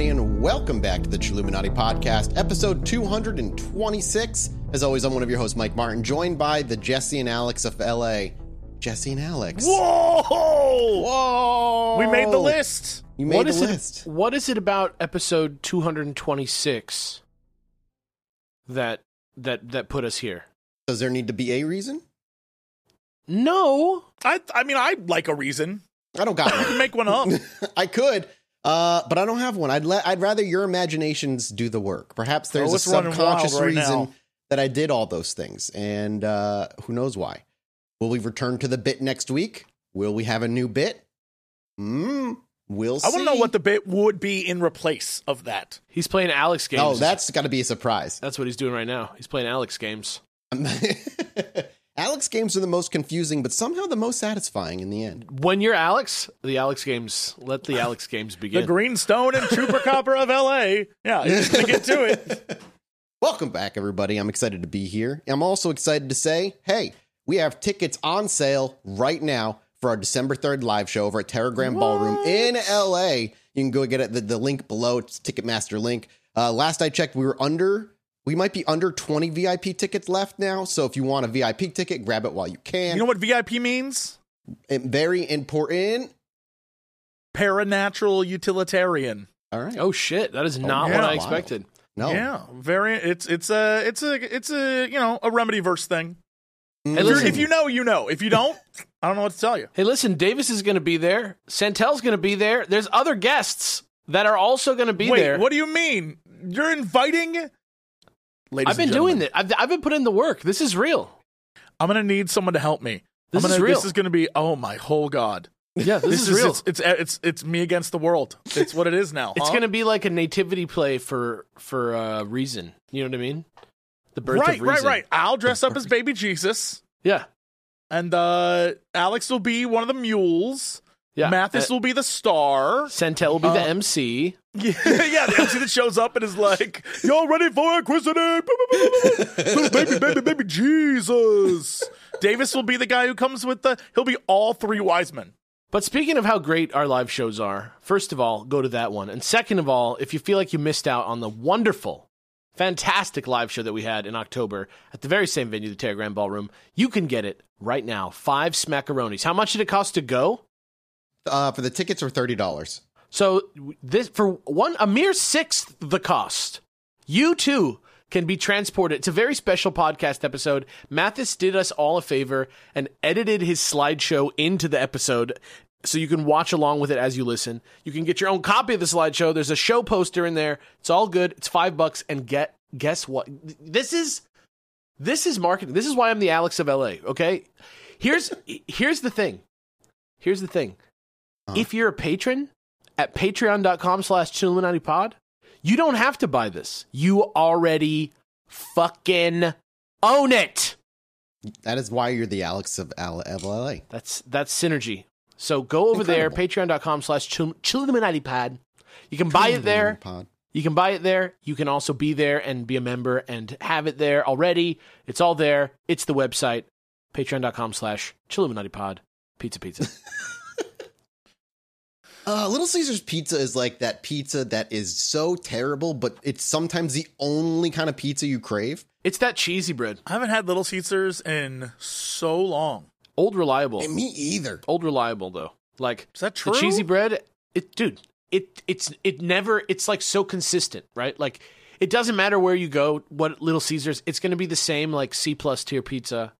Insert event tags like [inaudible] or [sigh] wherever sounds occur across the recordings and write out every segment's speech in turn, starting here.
everybody, and welcome back to the Chilluminati Podcast, episode 226. As always, I'm one of your hosts, Mike Martin, joined by the Jesse and Alex of LA. Jesse and Alex. Whoa! Whoa! We made the list. You made What the is list. it? What is it about episode 226 that that that put us here? Does there need to be a reason? No, I I mean I like a reason. I don't got [laughs] one. Make one up. [laughs] I could, uh, but I don't have one. I'd let. I'd rather your imaginations do the work. Perhaps there's Oh, a subconscious right reason now. that I did all those things, and uh, who knows why. Will we return to the bit next week? Will we have a new bit? Hmm. We'll see. I want to know what the bit would be in replace of that. he's playing Alex games. Oh, that's got to be a surprise. that's what he's doing right now. He's playing Alex games. [laughs] Alex games are the most confusing, but somehow the most satisfying in the end. When you're Alex, the Alex games. Let the Alex games begin. The begin. Greenstone and Chupacabra of L.A. Yeah, you're just [laughs] gonna get to it. Welcome back, everybody. I'm excited to be here. I'm also excited to say, hey, we have tickets on sale right now for our December 3rd live show over at Teragram Ballroom in LA. You can go get it, the, the link below. It's Ticketmaster link. Uh, last I checked, we were under, we might be under 20 VIP tickets left now. So if you want a VIP ticket, grab it while you can. You know what VIP means? And very important. Paranatural utilitarian. All right. oh shit, that is not yeah. what I expected. no. Yeah, very. It's it's a it's a it's a you know a remedy verse thing. Mm. Hey, If, you're- listen. if you know, you know. If you don't, I don't know what to tell you. Hey, listen, Davis is going to be there. Santel's going to be there. There's other guests that are also going to be Wait, there. what do you mean? You're inviting? Ladies I've been doing it. I've, I've been putting in the work. This is real. I'm gonna need someone to help me. This I'm is gonna, real. This is gonna be. Oh my whole god. Yeah, this, is, real. It's, it's it's it's me against the world. It's what it is now. [laughs] It's huh? to be like a nativity play for for uh, reason. You know what I mean? The birth right, of reason. right, right. I'll dress up as baby Jesus, Yeah, and uh Alex will be one of the mules. Yeah. Mathis Uh, will be the star. Santel will be the Uh, MC. [laughs] Yeah, yeah, the MC that shows up and is like, "Y'all ready for inquisitive? Little [laughs] baby, baby, baby, Jesus." Davis will be the guy who comes with the. He'll be all three wise men. But speaking of how great our live shows are, first of all, go to that one. And second of all, if you feel like you missed out on the wonderful, fantastic live show that we had in October at the very same venue, the Teragram Ballroom, you can get it right now. Five smackaronis. How much did it cost to go? Uh, for the tickets are $30. So this for one a mere sixth the cost. You too can be transported. It's a very special podcast episode. Mathis did us all a favor and edited his slideshow into the episode so you can watch along with it as you listen. You can get your own copy of the slideshow. There's a show poster in there. It's all good. It's five bucks. And get guess what? This is this is marketing. This is why I'm the Alex of LA. Okay. Here's here's the thing. Here's the thing. Uh-huh. If you're a patron at patreon.com slash pod, you don't have to buy this. You already fucking own it. That is why you're the Alex of LA. That's that's synergy. So go over there, patreon.com slash pod. You can buy it there. Pod. You can buy it there. You can also be there and be a member and have it there already. It's all there. It's the website, patreon.com slash pod. Pizza pizza. [laughs] Uh, Little Caesars pizza is like that pizza that is so terrible, but it's sometimes the only kind of pizza you crave. it's that cheesy bread. I haven't had Little Caesars in so long. Old reliable. Eh, me either. Old reliable though. Like Is that true? The cheesy bread, it dude, it it's it never it's like so consistent, right? Like it doesn't matter where you go, what Little Caesars, it's going to be the same like C plus tier pizza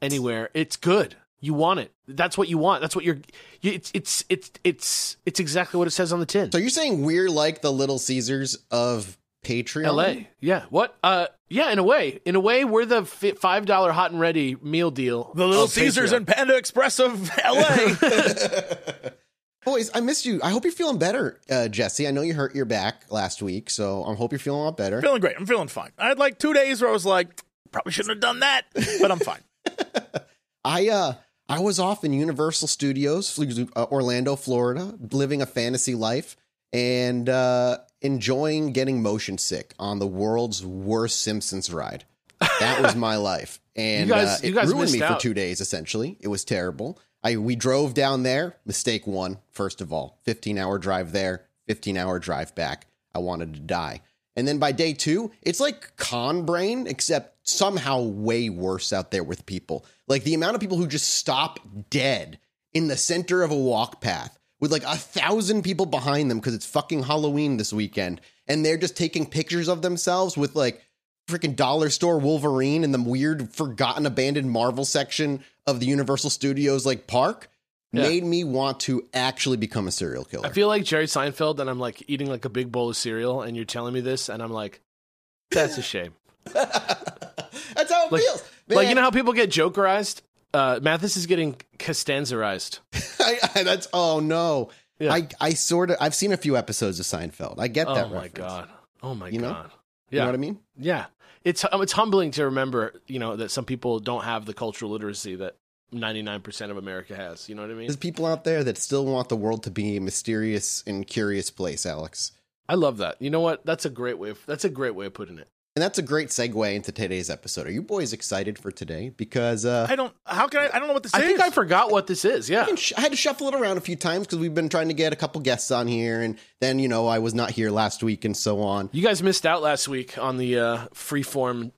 anywhere. It's good. You want it. That's what you want. That's what you're. You, it's it's it's it's it's exactly what it says on the tin. So you're saying we're like the Little Caesars of Patreon? L.A. Yeah. What? Uh. Yeah. In a way. In a way, we're the five dollar hot and ready meal deal. The Little of Caesars Patreon. and Panda Express of LA. [laughs] [laughs] Boys, I missed you. I hope you're feeling better, uh, Jesse. I know you hurt your back last week, so I hope you're feeling a lot better. feeling great. I'm feeling fine. I had like two days where I was like, probably shouldn't have done that, but I'm fine. [laughs] I uh I was off in Universal Studios, uh, Orlando, Florida, living a fantasy life and uh enjoying getting motion sick on the world's worst Simpsons ride. That was my [laughs] life. And You guys- uh, it you guys ruined me for 2 days essentially. It was terrible. I we drove down there, mistake one, first of all. 15-hour drive there, 15 hour drive back. I wanted to die. And then by day two, it's like con brain, except somehow way worse out there with people. Like the amount of people who just stop dead in the center of a walk path with like a thousand people behind them because it's fucking Halloween this weekend. And they're just taking pictures of themselves with like freaking dollar store Wolverine in the weird, forgotten, abandoned Marvel section of the Universal Studios like park. Yeah. Made me want to actually become a serial killer. I feel like Jerry Seinfeld, and I'm like eating like a big bowl of cereal, and you're telling me this, and I'm like, that's a shame. [laughs] That's how it Like- feels. Like you know how people get jokerized. Uh, Mathis is getting [laughs] I- that's oh no. Yeah. I I sort of I've seen a few episodes of Seinfeld. I get that. Oh my reference. god. Oh my You know? god. You know what I mean? Yeah, it's it's humbling to remember, you know, that some people don't have the cultural literacy that ninety nine percent of America has. You know what I mean? There's people out there that still want the world to be a mysterious and curious place, Alex. I love that. You know what? That's a great way. Of, that's a great way of putting it. And that's a great segue into today's episode. Are you boys excited for today? Because uh, I don't. How can I? I don't know what this I is. I think I forgot what this is. Yeah. I, sh- I had to shuffle it around a few times because we've been trying to get a couple guests on here, and then you know I was not here last week and so on. You guys missed out last week on the uh, freeform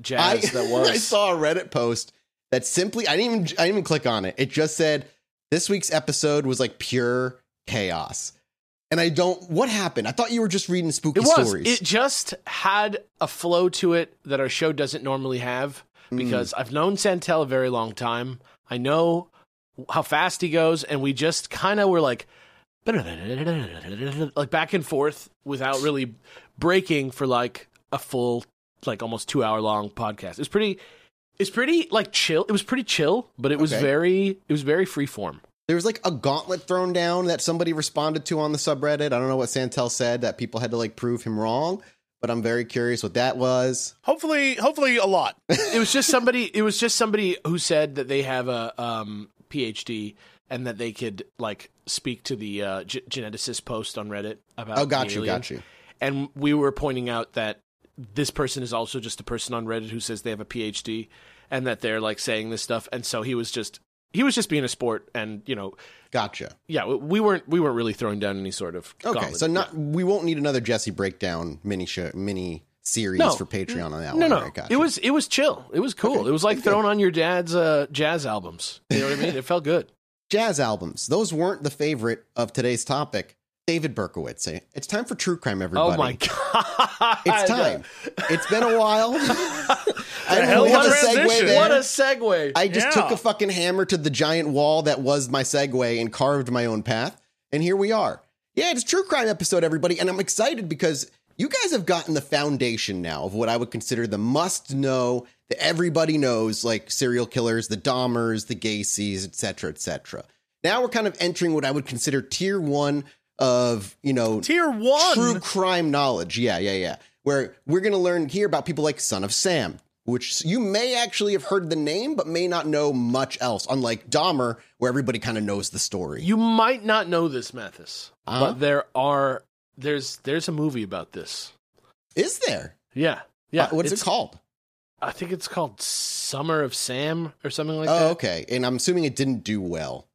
jazz I, that [laughs] was. I saw a Reddit post that simply I didn't even I didn't even click on it. It just said this week's episode was like pure chaos. And I don't what happened? I thought you were just reading spooky It was. stories. It just had a flow to it that our show doesn't normally have Mm. because I've known Santel a very long time. I know how fast he goes, and we just kind of were like, [laughs] like back and forth without really breaking for like a full, like almost two hour long podcast. It's pretty. It's pretty like chill. It was pretty chill, but it was Okay. very. It was very freeform. There was like a gauntlet thrown down that somebody responded to on the subreddit. I don't know what Santel said that people had to like prove him wrong, but I'm very curious what that was. Hopefully, hopefully a lot. it was just somebody it was just somebody who said that they have a um, phd and that they could like speak to the uh, g- geneticist post on reddit about Oh, got you, got you. and we were pointing out that this person is also just a person on reddit who says they have a phd and that they're like saying this stuff and so he was just he was just being a sport and you know Gotcha. yeah we weren't we weren't really throwing down any sort of Okay, gauntlet. so not we won't need another Jesse breakdown mini show mini series No. for Patreon on that no one. no right, gotcha. it was it was chill it was cool Okay, it was like good. throwing on your dad's uh, jazz albums you know what i mean it felt good [laughs] jazz albums. Those weren't the favorite of today's topic. David Berkowitz. It's time for true crime, oh everybody. Oh my [laughs] god! It's time. It's been a while. [laughs] I didn't hell really of have a segue there. What a segue! I just Yeah. took a fucking hammer to the giant wall that was my segue and carved my own path. And here we are. Yeah, it's true crime episode, everybody. And I'm excited because you guys have gotten the foundation now of what I would consider the must know that everybody knows, like serial killers, the Dahmers, the Gacy's, etc., cetera, et cetera. Now we're kind of entering what I would consider tier one of, you know, Tier one. true crime knowledge. Yeah, yeah, yeah. Where we're going to learn here about people like Son of Sam, which you may actually have heard the name, but may not know much else. Unlike Dahmer, where everybody kind of knows the story. you might not know this, Mathis, Uh-huh. but there are there's there's a movie about this. Is there? Yeah, yeah. Uh, what's it called? I think it's called Summer of Sam or something like oh, that. okay. And I'm assuming it didn't do well.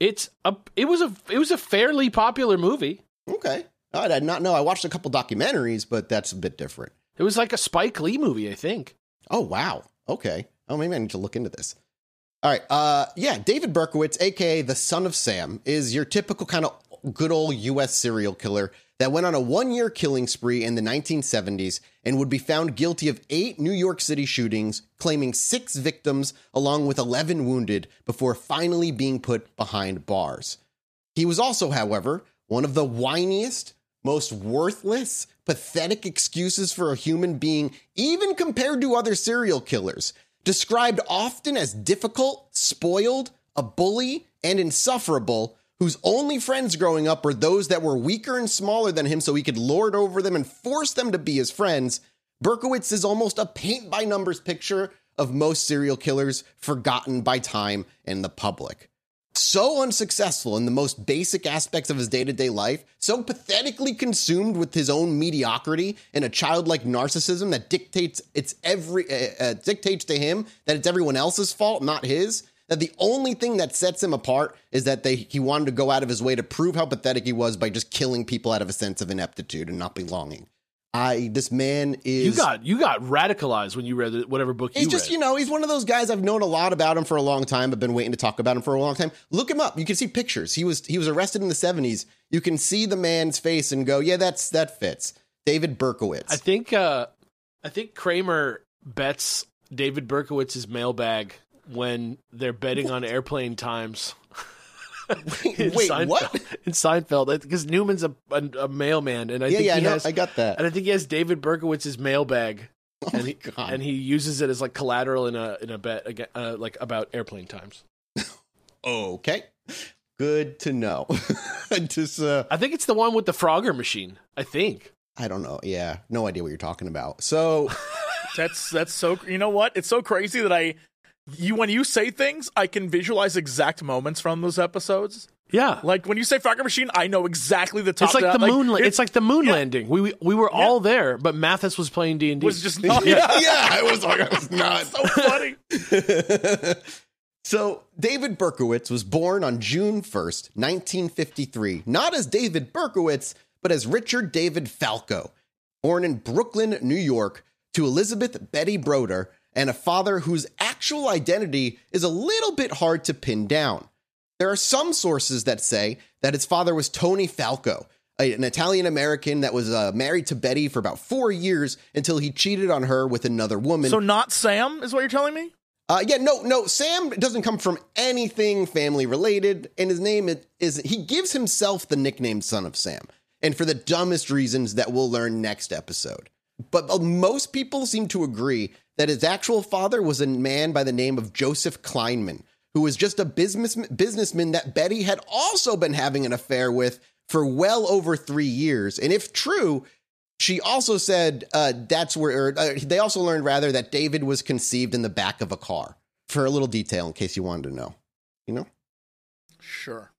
It's a it was a it was a fairly popular movie. Okay. I did not know. I watched a couple documentaries, but that's a bit different. It was like a Spike Lee movie, I think. Oh wow. Okay. Oh, maybe I need to look into this. All right. Uh, yeah. David Berkowitz, aka the son of Sam, is your typical kind of good old U.S. serial killer that went on a one-year killing spree in the 1970s and would be found guilty of eight New York City shootings, claiming six victims along with 11 wounded before finally being put behind bars. He was also, however, one of the whiniest, most worthless, pathetic excuses for a human being, even compared to other serial killers. Described often as difficult, spoiled, a bully, and insufferable, whose only friends growing up were those that were weaker and smaller than him so he could lord over them and force them to be his friends. Berkowitz is almost a paint by numbers picture of most serial killers forgotten by time and the public so unsuccessful in the most basic aspects of his day to day life, so pathetically consumed with his own mediocrity and a childlike narcissism that dictates it's every uh, uh, dictates to him that it's everyone else's fault, not his. That the only thing that sets him apart is that they he wanted to go out of his way to prove how pathetic he was by just killing people out of a sense of ineptitude and not belonging. I this man is You got you got radicalized when you read whatever book you He's just, read. you know, he's one of those guys I've known a lot about him for a long time. I've been waiting to talk about him for a long time. Look him up. You can see pictures. He was he was arrested in the 70s. You can see the man's face and go, "Yeah, that's that fits." David Berkowitz. I think uh, I think Kramer bets David Berkowitz's mailbag when they're betting on airplane times. [laughs] in Wait, Seinfeld, what? In Seinfeld, because Newman's a, a, a mailman, and I yeah, think yeah, I, he know, has, I got that. and I think he has David Berkowitz's mailbag, Oh and he God. and he uses it as like collateral in a in a bet aga- uh, like about airplane times. [laughs] okay. Good to know. [laughs] just uh I think it's the one with the Frogger machine. I think. I don't know. Yeah, no idea what you're talking about. So, That's that's so. You know what? It's so crazy that I, you when you say things, I can visualize exact moments from those episodes. Yeah. Like when you say Frogger Machine, I know exactly the top. It's like down- the moon. it it's like the moon yeah. landing. We we, we were all there, but Mathis was playing D and D. was just [laughs] not. yeah, yeah, I was like I was not [laughs] so funny. [laughs] so, David Berkowitz was born on June 1st, 1953, not as David Berkowitz, but as Richard David Falco, born in Brooklyn, New York, to Elizabeth Betty Broder and a father whose actual identity is a little bit hard to pin down. There are some sources that say that his father was Tony Falco, an Italian American that was uh, married to Betty for about four years until he cheated on her with another woman. So not Sam is what you're telling me? Uh, yeah, no, no. Sam doesn't come from anything family related, and his name is, is he gives himself the nickname Son of Sam, and for the dumbest reasons that we'll learn next episode. But uh, most people seem to agree that his actual father was a man by the name of Joseph Kleinman, who was just a business businessman that Betty had also been having an affair with for well over three years. And if true, she also said uh, that's where or, uh, they also learned rather that David was conceived in the back of a car. For a little detail, in case you wanted to know, you know. Sure.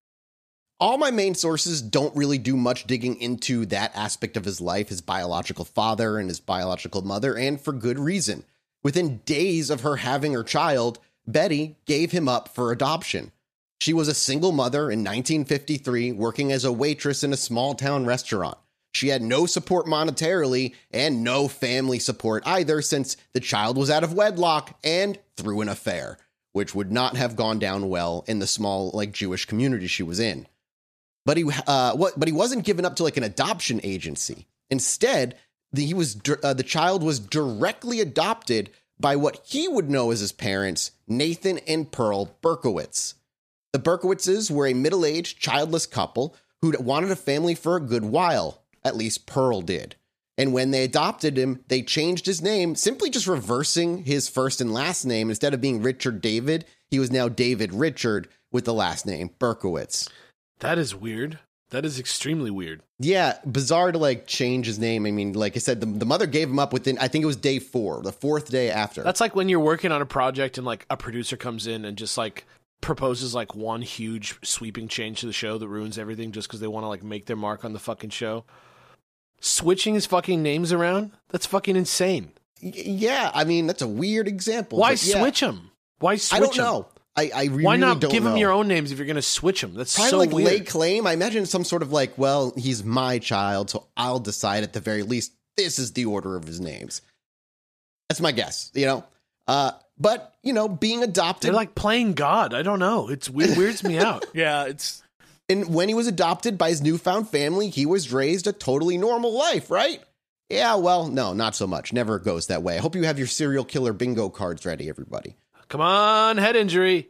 All my main sources don't really do much digging into that aspect of his life, his biological father and his biological mother, and for good reason. Within days of her having her child, Betty gave him up for adoption. She was a single mother in 1953, working as a waitress in a small town restaurant. She had no support monetarily and no family support either, since the child was out of wedlock and through an affair, which would not have gone down well in the small, like Jewish community she was in. But he, uh, what? But he wasn't given up to like an adoption agency. Instead, the, he was uh, the child was directly adopted by what he would know as his parents, Nathan and Pearl Berkowitz. The Berkowitzes were a middle aged, childless couple who'd wanted a family for a good while. At least Pearl did. And when they adopted him, they changed his name, simply just reversing his first and last name. Instead of being Richard David, he was now David Richard with the last name Berkowitz. That is weird. That is extremely weird. Yeah, bizarre to like change his name. I mean, like I said, the, the mother gave him up within, I think it was day four, the fourth day after. That's like when you're working on a project and like a producer comes in and just like proposes like one huge sweeping change to the show that ruins everything just because they want to like make their mark on the fucking show. Switching his fucking names around? That's fucking insane. Y- yeah, I mean, that's a weird example. Why yeah, switch him? Why switch I don't 'em? know. I, I really Why not don't give know. them your own names if you're going to switch them? That's Probably so like weird. lay claim. I imagine some sort of like, well, he's my child, so I'll decide at the very least this is the order of his names. That's my guess, you know. Uh, but you know, being adopted They're like playing God. I don't know. It's weird, weirds me out. [laughs] Yeah, it's And when he was adopted by his newfound family, he was raised a totally normal life, right? Yeah, well, no, not so much. Never goes that way. I hope you have your serial killer bingo cards ready, everybody. Come on, head injury.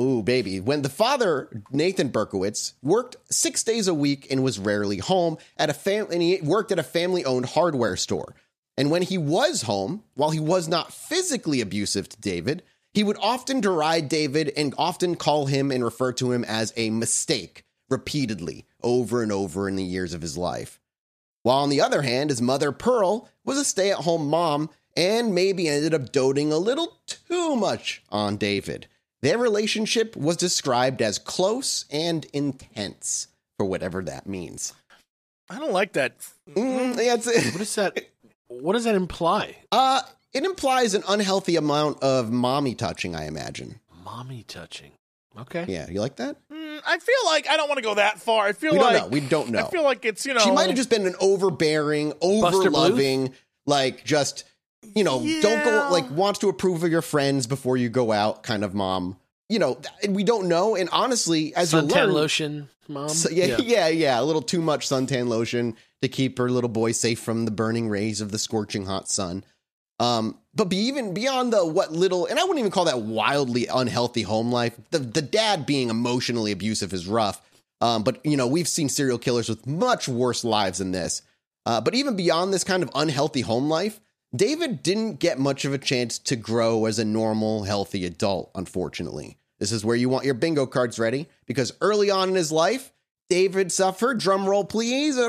Ooh, baby. When the father, Nathan Berkowitz, worked six days a week and was rarely home at a fam- and he worked at a family-owned hardware store. And when he was home, while he was not physically abusive to David, he would often deride David and often call him and refer to him as a mistake repeatedly over and over in the years of his life. While on the other hand, his mother, Pearl, was a stay at home mom and maybe ended up doting a little too much on David. Their relationship was described as close and intense, for whatever that means. I don't like that. Mm, it's- What is that? what does that imply? Uh, it implies an unhealthy amount of mommy touching, I imagine. Mommy touching. Okay. Yeah, you like that? Mm, I feel like I don't want to go that far. I feel We don't like know. We don't know. I feel like it's you know She might have just been an overbearing, over loving, like just you know, don't go like wants to approve of your friends before you go out kind of mom. You know, th- we don't know. And honestly, as you learn, lotion, mom. so, yeah, [laughs] yeah, yeah, a little too much suntan lotion to keep her little boy safe from the burning rays of the scorching hot sun. Um, but be even beyond the what little, and I wouldn't even call that wildly unhealthy home life. The the dad being emotionally abusive is rough. Um, but you know we've seen serial killers with much worse lives than this. Uh, but even beyond this kind of unhealthy home life, David didn't get much of a chance to grow as a normal, healthy adult. Unfortunately, this is where you want your bingo cards ready because early on in his life, David suffered, drum roll please, a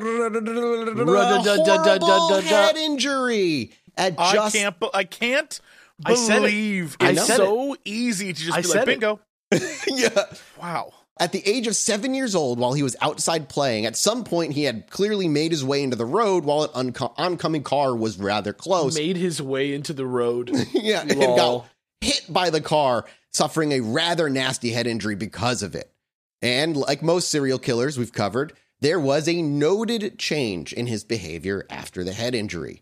horrible head injury at I just can't. I can't I it. believe I it's so easy to just I be like bingo. [laughs] yeah. Wow. At the age of seven years old, while he was outside playing, at some point he had clearly made his way into the road while an unco- oncoming car was rather close. Made his way into the road. [laughs] yeah, and got hit by the car, suffering a rather nasty head injury because of it. And like most serial killers we've covered, there was a noted change in his behavior after the head injury.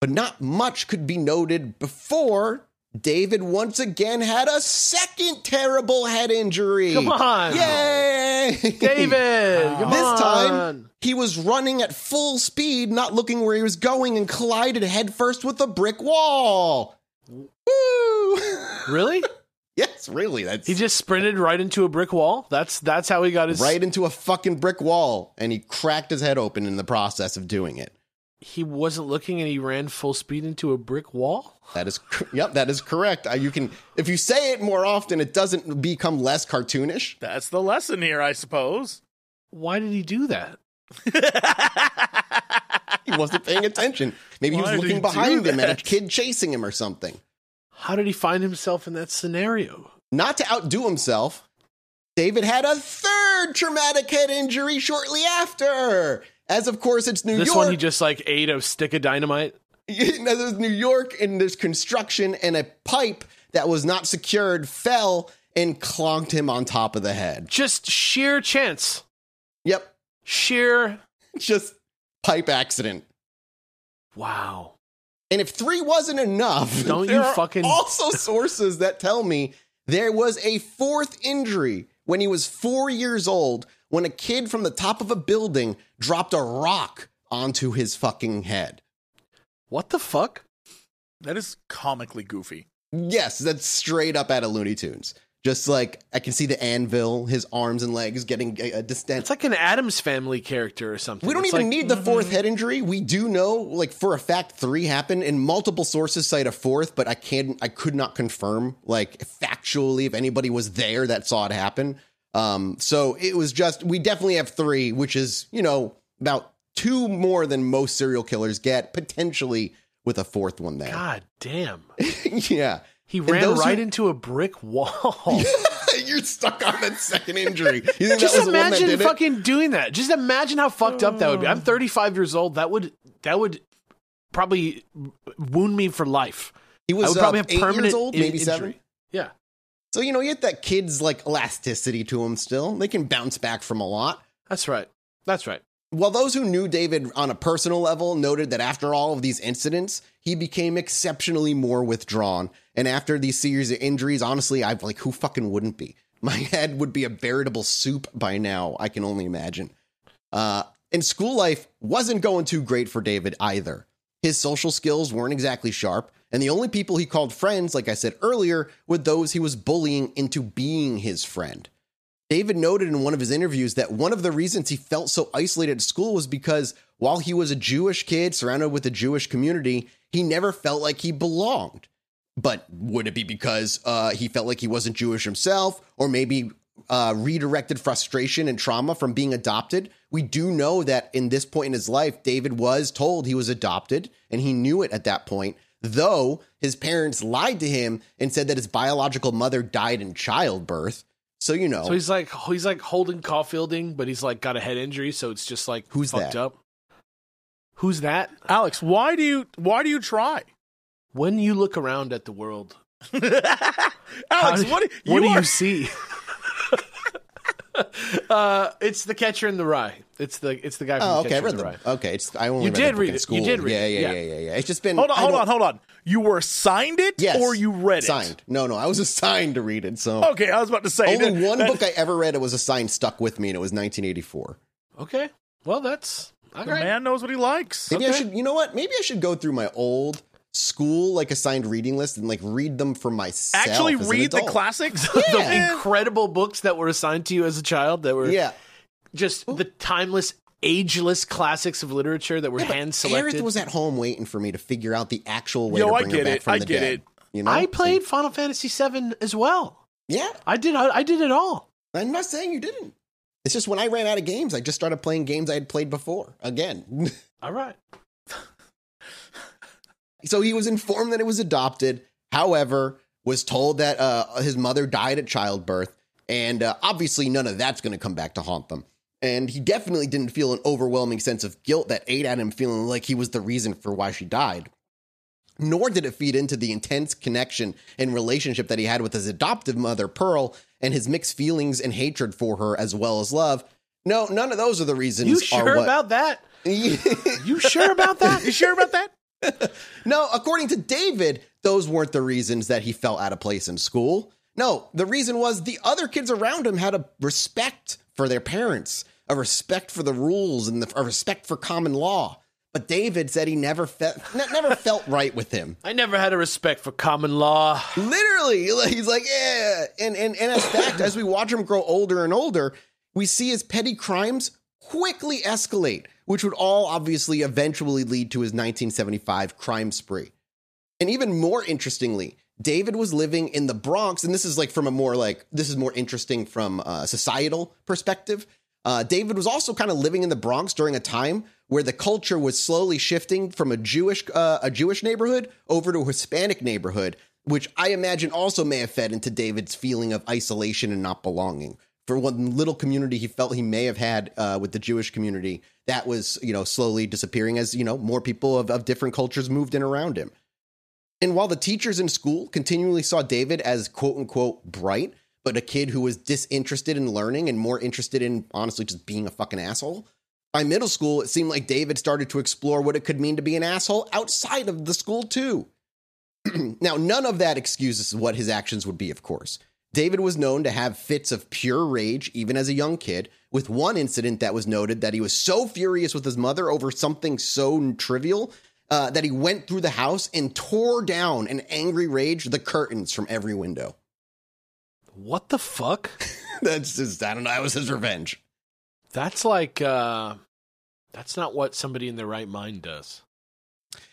But not much could be noted before David once again had a second terrible head injury. Come on. Yay! David, [laughs] come This on. time, he was running at full speed, not looking where he was going, and collided headfirst with a brick wall. Woo! [laughs] Really? yes, really. That's He just sprinted right into a brick wall. That's that's how he got his. right into a fucking brick wall, and he cracked his head open in the process of doing it. He wasn't looking, and he ran full speed into a brick wall. That is, yep, that is correct. Uh, you can, if you say it more often, it doesn't become less cartoonish. That's the lesson here, I suppose. Why did he do that? [laughs] He wasn't paying attention. Maybe he was looking he behind him at a kid chasing him or something. How did he find himself in that scenario? Not to outdo himself, David had a third traumatic head injury shortly after. As of course, it's New this York. This one, he just like ate a stick of dynamite. [laughs] You know, there's New York, and there's construction, and a pipe that was not secured fell and clonked him on top of the head. Just sheer chance. Yep, Sheer. [laughs] just pipe accident. Wow. And if three wasn't enough, [laughs] Don't there you are fucking- also sources that tell me there was a fourth injury when he was four years old when a kid from the top of a building dropped a rock onto his fucking head. What the fuck? that is comically goofy. Yes, that's straight up out of Looney Tunes. Just like I can see the anvil, his arms and legs getting uh, uh, a, a distance. It's like an Addams Family character or something. We don't It's even like- need the fourth head injury. We do know, like for a fact, three happened, and multiple sources cite a fourth, but I can't, I could not confirm, like factually, if anybody was there that saw it happen. Um, so it was just we definitely have three, which is you know about two more than most serial killers get, potentially with a fourth one there. God damn. [laughs] yeah, He ran right who- into a brick wall. [laughs] you're stuck on that second injury. Just that was the one that imagine did it? fucking doing that. Just imagine how fucked up that would be. I'm 35 years old. That would that would probably wound me for life. He I was would probably uh, have permanent years old, maybe seven. injury. Yeah. So you know, you get that kid's like elasticity to him still. They can bounce back from a lot. That's right. That's right. While those who knew David on a personal level noted that after all of these incidents, he became exceptionally more withdrawn. And after these series of injuries, honestly, I've like, who fucking wouldn't be? [laughs] My head would be a veritable soup by now. I can only imagine. Uh, and school life wasn't going too great for David either. His social skills weren't exactly sharp, and the only people he called friends, like I said earlier, were those he was bullying into being his friend. David noted in one of his interviews that one of the reasons he felt so isolated at school was because while he was a Jewish kid surrounded with a Jewish community, he never felt like he belonged. But would it be because uh, he felt like he wasn't Jewish himself, or maybe uh, redirected frustration and trauma from being adopted? We do know that in this point in his life, David was told he was adopted, and he knew it at that point. Though his parents lied to him and said that his biological mother died in childbirth. So you know, So he's like he's like Holden Caulfielding, but he's like got a head injury, so it's just like Who's fucked that? up. Who's that? Alex, why do you why do you try? When you look around at the world, [laughs] Alex, do- what do, what you do are, you see? [laughs] [laughs] uh, it's the Catcher in the Rye. It's the it's the guy from Oh, the okay. I Catcher read in the the Rye. Okay, it's I only You read did the read in it. You did read yeah, it. yeah, Yeah. yeah, yeah, yeah. It's just been Hold on, I hold don't- on, hold on. You were assigned it Yes. or you read it? Signed. No, no, I was assigned to read it. So Okay, I was about to say only that- one that- book I ever read. It was assigned stuck with me, and it was 1984. Okay. Well, that's all The right. man knows what he likes. Maybe I should. You know what? Maybe I should go through my old school like assigned reading list and like read them for myself. Actually, as an read the adult. classics. [laughs] the incredible books that were assigned to you as a child that were Yeah, just the timeless, ageless classics of literature that were hand selected. Aerith was at home waiting for me to figure out the actual way Yo, to I bring her get back it. from I the get dead. it. You know, I played Final Fantasy VII as well. Yeah, I did. I, I did it all. I'm not saying you didn't. It's just when I ran out of games, I just started playing games I had played before again. [laughs] All right. So he was informed that it was adopted. However, was told that uh, his mother died at childbirth, and uh, obviously none of that's going to come back to haunt them. And he definitely didn't feel an overwhelming sense of guilt that ate at him, feeling like he was the reason for why she died. Nor did it feed into the intense connection and relationship that he had with his adoptive mother, Pearl, and his mixed feelings and hatred for her, as well as love. No, none of those are the reasons. You are sure what- about that? [laughs] You sure about that? You sure about that? No, according to David, those weren't the reasons that he felt out of place in school. No, the reason was the other kids around him had a respect for their parents, a respect for the rules, and the, a respect for common law. But David said he never felt never [laughs] felt right with him. I never had a respect for common law. Literally, he's like, yeah. And and and as [coughs] fact, as we watch him grow older and older, we see his petty crimes quickly escalate, which would all obviously eventually lead to his 1975 crime spree. And even more interestingly, David was living in the Bronx, and this is like from a more like this is more interesting from a societal perspective. Uh, David was also kind of living in the Bronx during a time where the culture was slowly shifting from a Jewish uh, a Jewish neighborhood over to a Hispanic neighborhood, which I imagine also may have fed into David's feeling of isolation and not belonging. For one little community he felt he may have had uh, with the Jewish community, that was you know slowly disappearing as you know more people of, of different cultures moved in around him. And while the teachers in school continually saw David as quote unquote bright, but a kid who was disinterested in learning and more interested in honestly just being a fucking asshole, by middle school, it seemed like David started to explore what it could mean to be an asshole outside of the school, too. [clears throat] now, none of that excuses what his actions would be, of course. David was known to have fits of pure rage, even as a young kid, with one incident that was noted that he was so furious with his mother over something so trivial uh, that he went through the house and tore down in angry rage the curtains from every window. What the fuck? [laughs] That's just, I don't know, that was his revenge. That's like uh that's not what somebody in their right mind does.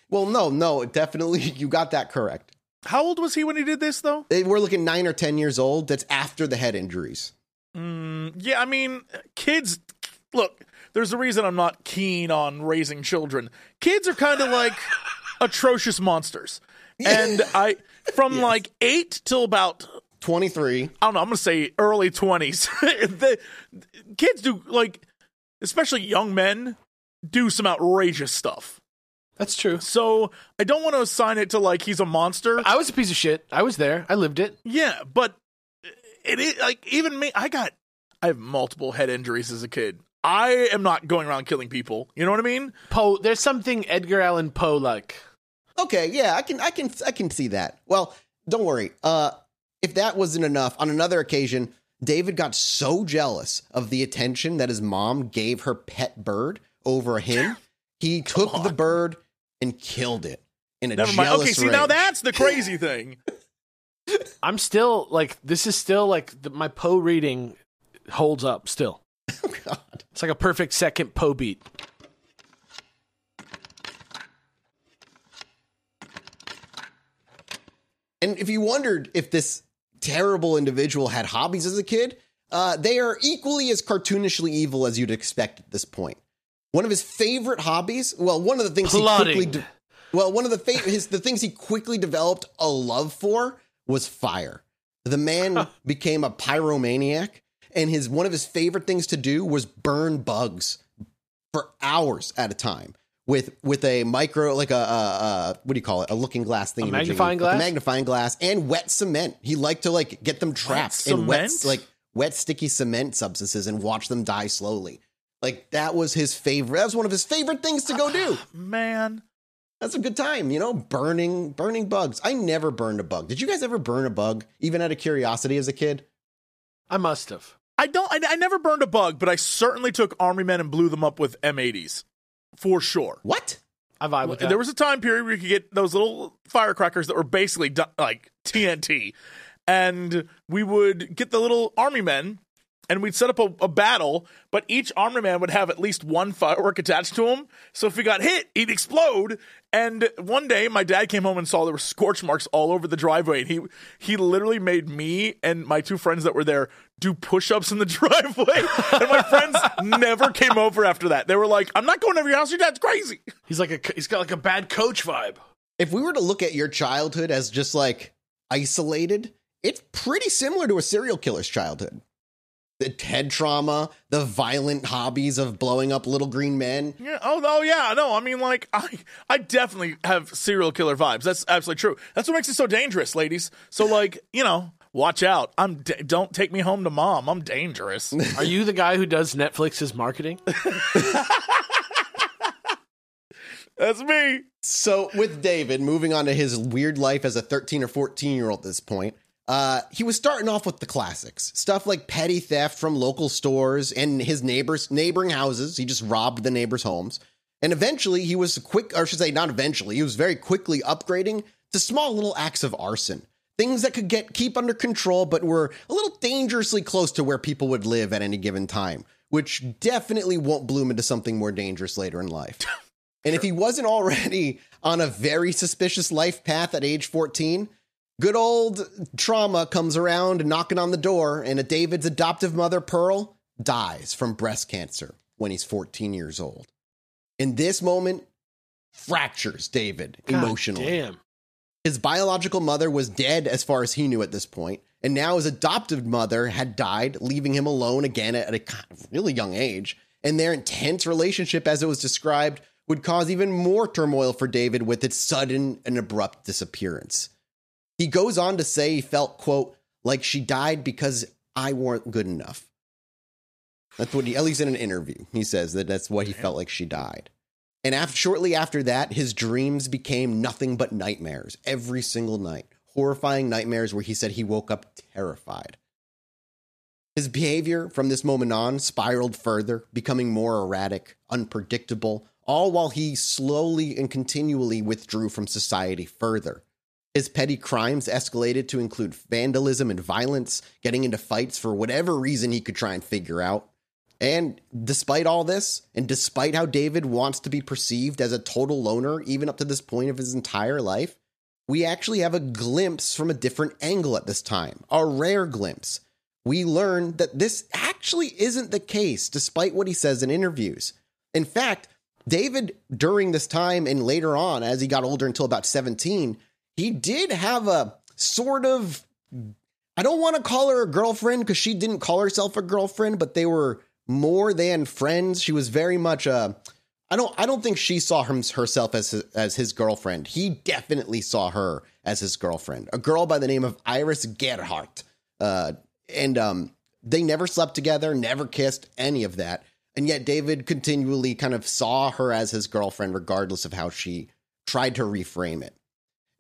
Well, no, no, definitely, [laughs] you got that correct. How old was he when he did this, though? They were looking nine or 10 years old. That's after the head injuries. Mm, yeah, I mean, kids. Look, there's a reason I'm not keen on raising children. Kids are kind of [laughs] like atrocious monsters, and I from Yes. like eight till about 23. I don't know. I'm gonna say early twenties. [laughs] the kids do like, especially young men, do some outrageous stuff. That's true. So I don't want to assign it to like he's a monster. I was a piece of shit. I was there. I lived it. Yeah, but it is like even me. I got I have multiple head injuries as a kid. I am not going around killing people. You know what I mean? Poe, there's something Edgar Allan Poe like. Okay, yeah, I can I can I can see that. Well, don't worry. Uh if that wasn't enough, on another occasion, David got so jealous of the attention that his mom gave her pet bird over him, he [laughs] took the bird and killed it in a Never mind. jealous Okay, see now that's the crazy [laughs] thing. I'm still like this is still like the, my Poe reading holds up still. [laughs] Oh, God. It's like a perfect second Poe beat. And if you wondered if this terrible individual had hobbies as a kid, uh, they are equally as cartoonishly evil as you'd expect at this point. One of his favorite hobbies, well, one of the things he quickly, de- well, one of the fa- his the things he quickly developed a love for was fire. The man became a pyromaniac, and his one of his favorite things to do was burn bugs for hours at a time. with with a micro like a, a, a what do you call it a looking glass thing magnifying glass? a magnifying glass and wet cement he liked to like get them trapped in wet like wet sticky cement substances and watch them die slowly like that was his favorite that was one of his favorite things to go do [sighs] Man, that's a good time you know burning burning bugs i never burned a bug did you guys ever burn a bug even out of curiosity as a kid I must have. I don't. I, I never burned a bug, but I certainly took army men and blew them up with M80s, for sure. what I vibe with that. There was a time period where you could get those little firecrackers that were basically du- like [laughs] TNT, and we would get the little army men, and we'd set up a, a battle. But each army man would have at least one firework attached to him. So if he got hit, he'd explode. And one day, my dad came home and saw there were scorch marks all over the driveway, and he he literally made me and my two friends that were there do push-ups in the [laughs] driveway. and my friends never came over after that. They were like, "I'm not going over your house. Your dad's crazy." he's like a he's got like a bad coach vibe. if we were to look at your childhood as just like isolated, it's pretty similar to a serial killer's childhood. The TED trauma, the violent hobbies of blowing up little green men. Yeah. Oh, oh, yeah. No, I mean, like, [laughs] I, I definitely have serial killer vibes. That's absolutely true. That's what makes it so dangerous, ladies. So, like, you know, watch out. I'm. D- don't take me home to mom. I'm dangerous. [laughs] Are you the guy who does Netflix's marketing? [laughs] That's me. So, with David, moving on to his weird life as a 13 or 14 year old at this point, uh, he was starting off with the classics stuff like petty theft from local stores and his neighbors' neighboring houses. He just robbed the neighbors' homes. And eventually, he was quick, or I should say, not eventually, he was very quickly upgrading to small little acts of arson. Things that could get keep under control, but were a little dangerously close to where people would live at any given time, which definitely won't bloom into something more dangerous later in life. [laughs] And if he wasn't already on a very suspicious life path at age 14, good old trauma comes around knocking on the door, and a David's adoptive mother, Pearl, dies from breast cancer when he's 14 years old. In this moment, fractures David God emotionally. Damn. His biological mother was dead as far as he knew at this point, and now his adoptive mother had died, leaving him alone again at a kind of really young age. And their intense relationship, as it was described, would cause even more turmoil for David with its sudden and abrupt disappearance. He goes on to say he felt, quote, like she died because I weren't good enough. That's what he, at least in an interview, he says that that's what he felt like she died. And after, shortly after that, his dreams became nothing but nightmares every single night. Horrifying nightmares where he said he woke up terrified. His behavior from this moment on spiraled further, becoming more erratic, unpredictable, all while he slowly and continually withdrew from society further. His petty crimes escalated to include vandalism and violence, getting into fights for whatever reason he could try and figure out. And despite all this, and despite how David wants to be perceived as a total loner, even up to this point of his entire life, we actually have a glimpse from a different angle at this time, a rare glimpse. We learn that this actually isn't the case, despite what he says in interviews. In fact, David, during this time and later on, as he got older until about 17, he did have a sort of I don't want to call her a girlfriend because she didn't call herself a girlfriend, but they were more than friends. She was very much a. I don't. I don't think she saw him, herself as his, as his girlfriend. He definitely saw her as his girlfriend, a girl by the name of Iris Gerhardt. Uh, and um, they never slept together, never kissed, any of that. And yet David continually kind of saw her as his girlfriend, regardless of how she tried to reframe it.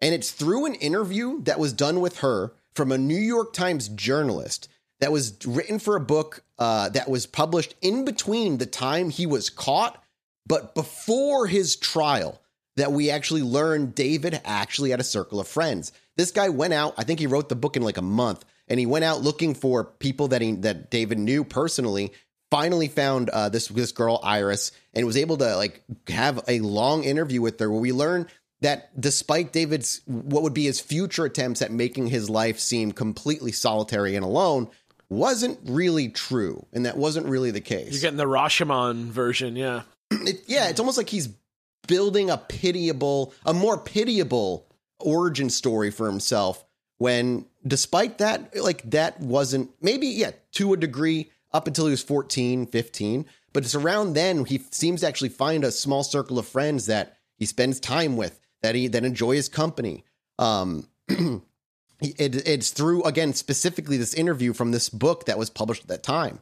And it's through an interview that was done with her from a New York Times journalist that was written for a book uh, that was published in between the time he was caught, but before his trial, that we actually learned David actually had a circle of friends. This guy went out, I think he wrote the book in like a month, and he went out looking for people that he that David knew personally. Finally found uh, this this girl Iris and was able to like have a long interview with her where we learn that despite David's what would be his future attempts at making his life seem completely solitary and alone wasn't really true and that wasn't really the case. You're getting the Rashomon version, yeah. [clears throat] It- yeah, it's almost like he's building a pitiable, a more pitiable origin story for himself when despite that like that wasn't maybe yeah, to a degree up until he was 14, 15, But it's around then he seems to actually find a small circle of friends that he spends time with, that he that enjoy his company. Um, [clears throat] it, it's through again specifically this interview from this book that was published at that time.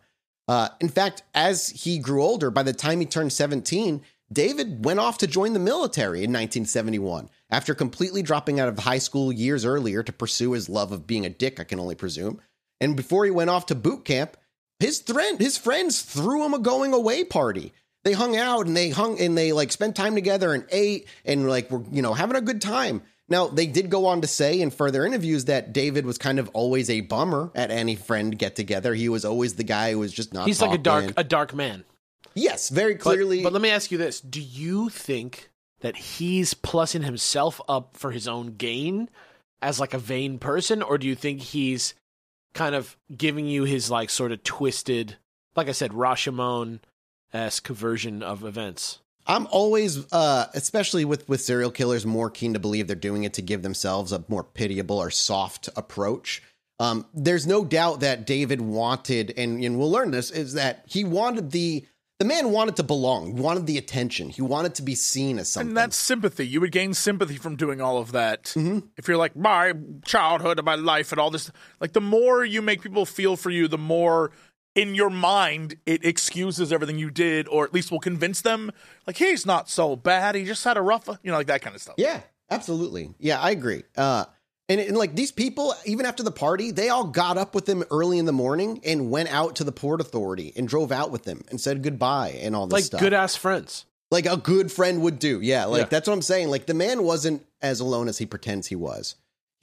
Uh, in fact, as he grew older, by the time he turned 17, David went off to join the military in 1971 after completely dropping out of high school years earlier to pursue his love of being a dick, I can only presume. And before he went off to boot camp, his friend, his friends threw him a going away party. They hung out and they hung and they like spent time together and ate and like were you know having a good time. Now they did go on to say in further interviews that David was kind of always a bummer at any friend get together. He was always the guy who was just not. He's like a dark a dark man. Yes, very But- clearly. But, let me ask you this: Do you think that he's plussing himself up for his own gain as like a vain person, or do you think he's kind of giving you his like sort of twisted, like I said, Rashomon esque version of events? I'm always, uh, especially with with serial killers, more keen to believe they're doing it to give themselves a more pitiable or soft approach. Um, there's no doubt that David wanted, and, and we'll learn this, is that he wanted the the man wanted to belong. He wanted the attention. He wanted to be seen as something. And that's sympathy. You would gain sympathy from doing all of that. If you're like, my childhood and my life and all this, like the more you make people feel for you, the more in your mind it excuses everything you did, or at least will convince them, like, he's not so bad. He just had a rough, you know, like that kind of stuff. Yeah, absolutely. Yeah, I agree. Uh, and, and like these people, even after the party, they all got up with him early in the morning and went out to the port authority and drove out with him and said goodbye and all this Like stuff. good ass friends. like a good friend would do. Yeah, like Yeah. that's what I'm saying. Like the man wasn't as alone as he pretends he was.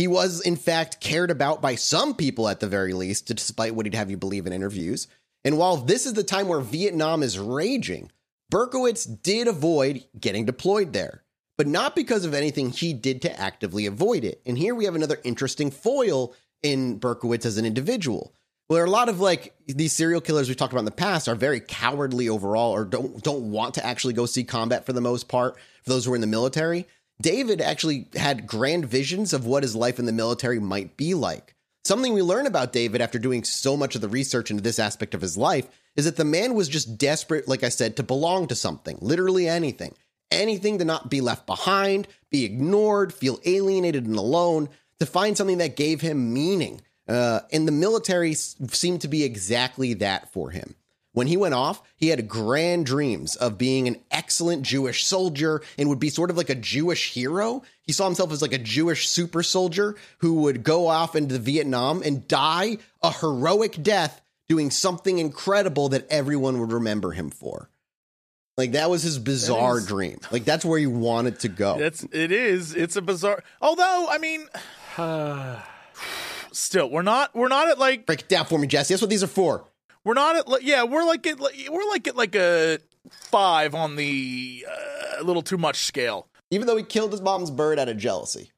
He was, in fact, cared about by some people at the very least, despite what he'd have you believe in interviews. And while this is the time where Vietnam is raging, Berkowitz did avoid getting deployed there, but not because of anything he did to actively avoid it. And here we have another interesting foil in Berkowitz as an individual. Are a lot of like these serial killers we've talked about in the past are very cowardly overall, or don't don't want to actually go see combat for the most part. For those who are in the military, David actually had grand visions of what his life in the military might be like. Something we learn about David after doing so much of the research into this aspect of his life is that the man was just desperate, like I said, to belong to something, literally anything. Anything to not be left behind, be ignored, feel alienated and alone, to find something that gave him meaning. Uh, and the military seemed to be exactly that for him. When he went off, he had grand dreams of being an excellent Jewish soldier and would be sort of like a Jewish hero. He saw himself as like a Jewish super soldier who would go off into Vietnam and die a heroic death doing something incredible that everyone would remember him for. Like that was his bizarre is- dream. Like that's where he wanted to go. It's it is. It's a bizarre. Although, I mean, uh, [sighs] still, we're not we're not at like Break it down for me, Jesse. That's what these are for. We're not at like yeah we're like at like, we're like at like a five on the uh, a little too much scale. Even though he killed his mom's bird out of jealousy.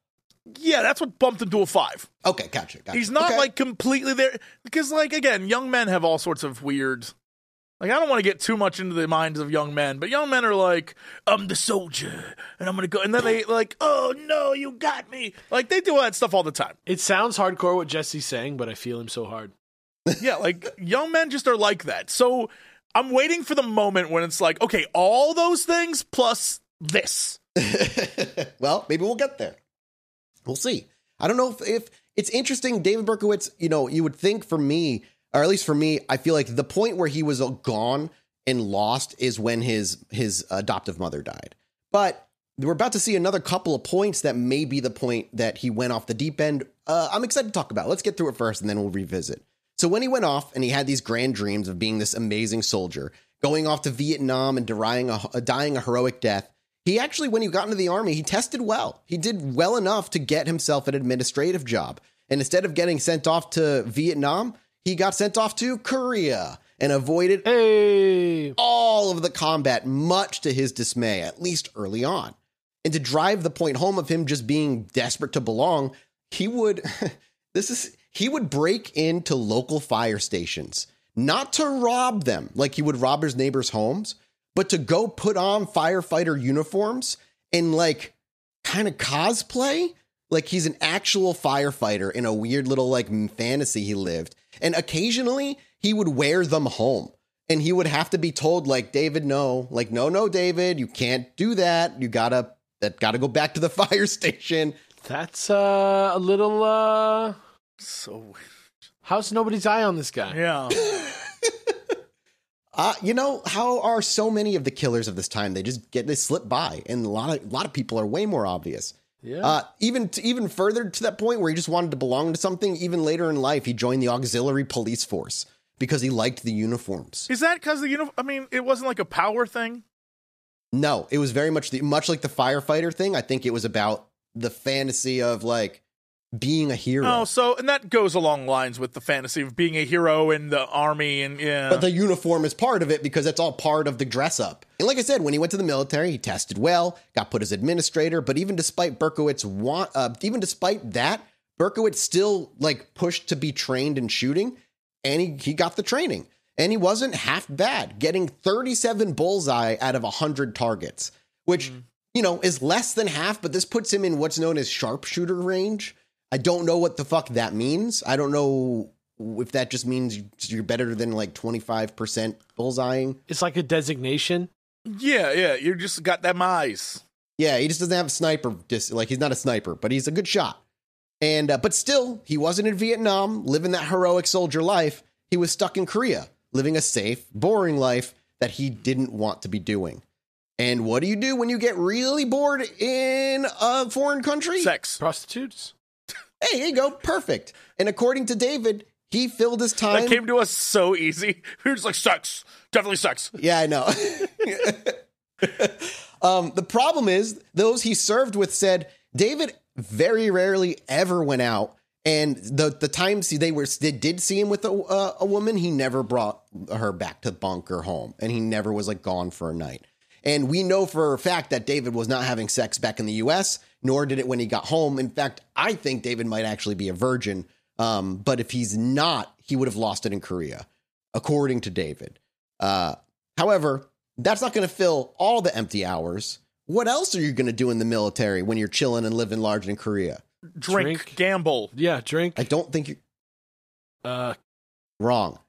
Yeah, that's what bumped him to a five. Okay, gotcha. gotcha. He's not Okay. like completely there because like again, young men have all sorts of weird. Like I don't want to get too much into the minds of young men, but young men are like, "I'm the soldier, and I'm gonna go," and then they like, "Oh no, you got me!" Like they do all that stuff all the time. It sounds hardcore what Jesse's saying, but I feel him so hard. Yeah, like young men just are like that. So I'm waiting for the moment when it's like, okay, all those things plus this. [laughs] well, maybe we'll get there. We'll see. I don't know if, if it's interesting. David Berkowitz, you know, you would think for me, or at least for me, I feel like the point where he was gone and lost is when his his adoptive mother died. But we're about to see another couple of points that may be the point that he went off the deep end. Uh, I'm excited to talk about. Let's get through it first, and then we'll revisit. So when he went off and he had these grand dreams of being this amazing soldier, going off to Vietnam and dying a, uh, dying a heroic death, he actually, when he got into the army, he tested well. He did well enough to get himself an administrative job. And instead of getting sent off to Vietnam, he got sent off to Korea and avoided Hey, all of the combat, much to his dismay, at least early on. And to drive the point home of him just being desperate to belong, he would [laughs] this is he would break into local fire stations, not to rob them like he would rob his neighbors' homes, but to go put on firefighter uniforms and like kind of cosplay like he's an actual firefighter in a weird little like fantasy he lived. And occasionally he would wear them home. and he would have to be told like David no like no no David you can't do that you gotta that gotta go back to the [laughs] fire station That's uh, a little. Uh, So how's nobody's eye on this guy? yeah. [laughs] uh you know how are so many of the killers of this time they just get they slip by and a lot of a lot of people are way more obvious Yeah. uh even to, even further to that point where he just wanted to belong to something even later in life he joined the auxiliary police force because he liked the uniforms Is that because the uniform? I mean, it wasn't like a power thing. No, it was very much the much like the firefighter thing. I think it was about the fantasy of like being a hero. Oh, so and that goes along lines with the fantasy of being a hero in the army and yeah. But the uniform is part of it because it's all part of the dress up. And like I said, when he went to the military, he tested well, got put as administrator. But even despite Berkowitz want, uh, even despite that, Berkowitz still like pushed to be trained in shooting, and he he got the training, and he wasn't half bad, getting 37 bullseye out of 100 targets, which you know is less than half. But this puts him in what's known as sharpshooter range. I don't know what the fuck that means. I don't know if that just means you're better than like 25% bullseyeing. it's like a designation. yeah, yeah, you just got them eyes. Yeah, he just doesn't have a sniper. Just like he's not a sniper, but he's a good shot. And uh, but still, he wasn't in Vietnam living that heroic soldier life. He was stuck in Korea, living a safe, boring life that he didn't want to be doing. And what do you do when you get really bored in a foreign country? Sex. Prostitutes. Hey, here you go, perfect. And according to David, he filled his time. That came to us so easy. We were just like sucks. definitely sucks. Yeah, I know. [laughs] [laughs] um, the problem is, those he served with said David very rarely ever went out, and the the times they were they did see him with a, uh, a woman, he never brought her back to bunker home, and he never was like gone for a night. And we know for a fact that David was not having sex back in the U.S., nor did it when he got home. In fact, I think David might actually be a virgin. Um, but if he's not, he would have lost it in Korea, according to David. Uh, however, that's not going to fill all the empty hours. What else are you going to do in the military when you're chilling and living large in Korea? Drink, Drink. gamble. Yeah, drink. I don't think you're Uh, wrong.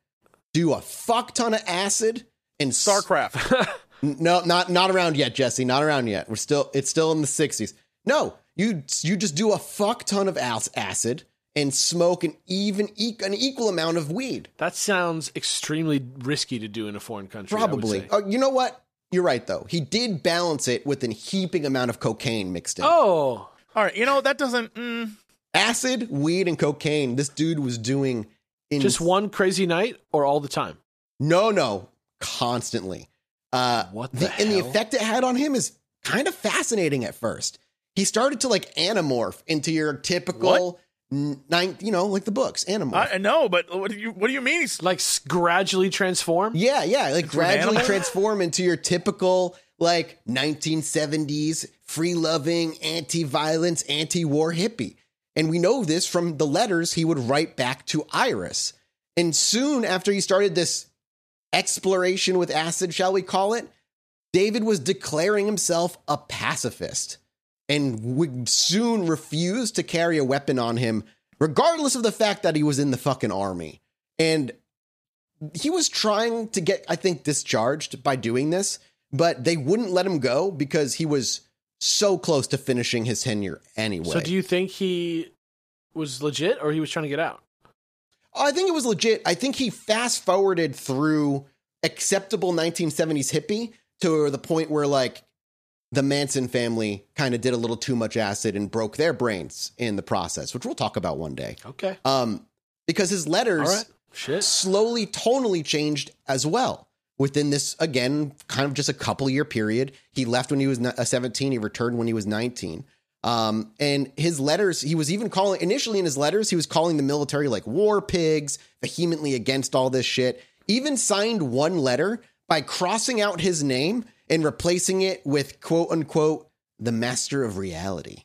Do a fuck ton of acid and s- StarCraft. [laughs] No, not not around yet, Jesse. Not around yet. We're still it's still in the 60s. No, you you just do a fuck ton of acid and smoke an even an equal amount of weed. that sounds extremely risky to do in a foreign country. Probably. Oh, you know what? You're right though. He did balance it with a heaping amount of cocaine mixed in. Oh, All right, you know that doesn't. Mm, Acid, weed, and cocaine. This dude was doing in just one crazy night or all the time? No, no, constantly. Uh, What the, the and the effect it had on him is kind of fascinating at first. He started to like animorph into your typical nine, you know, like the books, animorph. I, know, but what do you what do you mean? He's Like s- gradually transform? yeah, yeah, like Into gradually animal? transform into your typical like 1970s free-loving, anti-violence, anti-war hippie. And we know this from the letters he would write back to Iris. And soon after he started this exploration with acid, shall we call it, David was declaring himself a pacifist and would soon refuse to carry a weapon on him, regardless of the fact that he was in the fucking army. And he was trying to get, I think, discharged by doing this, but they wouldn't let him go because he was so close to finishing his tenure anyway. So do you think he was legit or he was trying to get out? I think it was legit. I think he fast forwarded through acceptable 1970s hippie to the point where like the Manson family kind of did a little too much acid and broke their brains in the process, which we'll talk about one day. Okay. Um, because his letters right. Shit. slowly tonally changed as well within this again kind of just a couple year period he left when he was uh, 17 he returned when he was 19 um, and his letters he was even calling initially in his letters he was calling the military like war pigs vehemently against all this shit even signed one letter by crossing out his name and replacing it with quote unquote the master of reality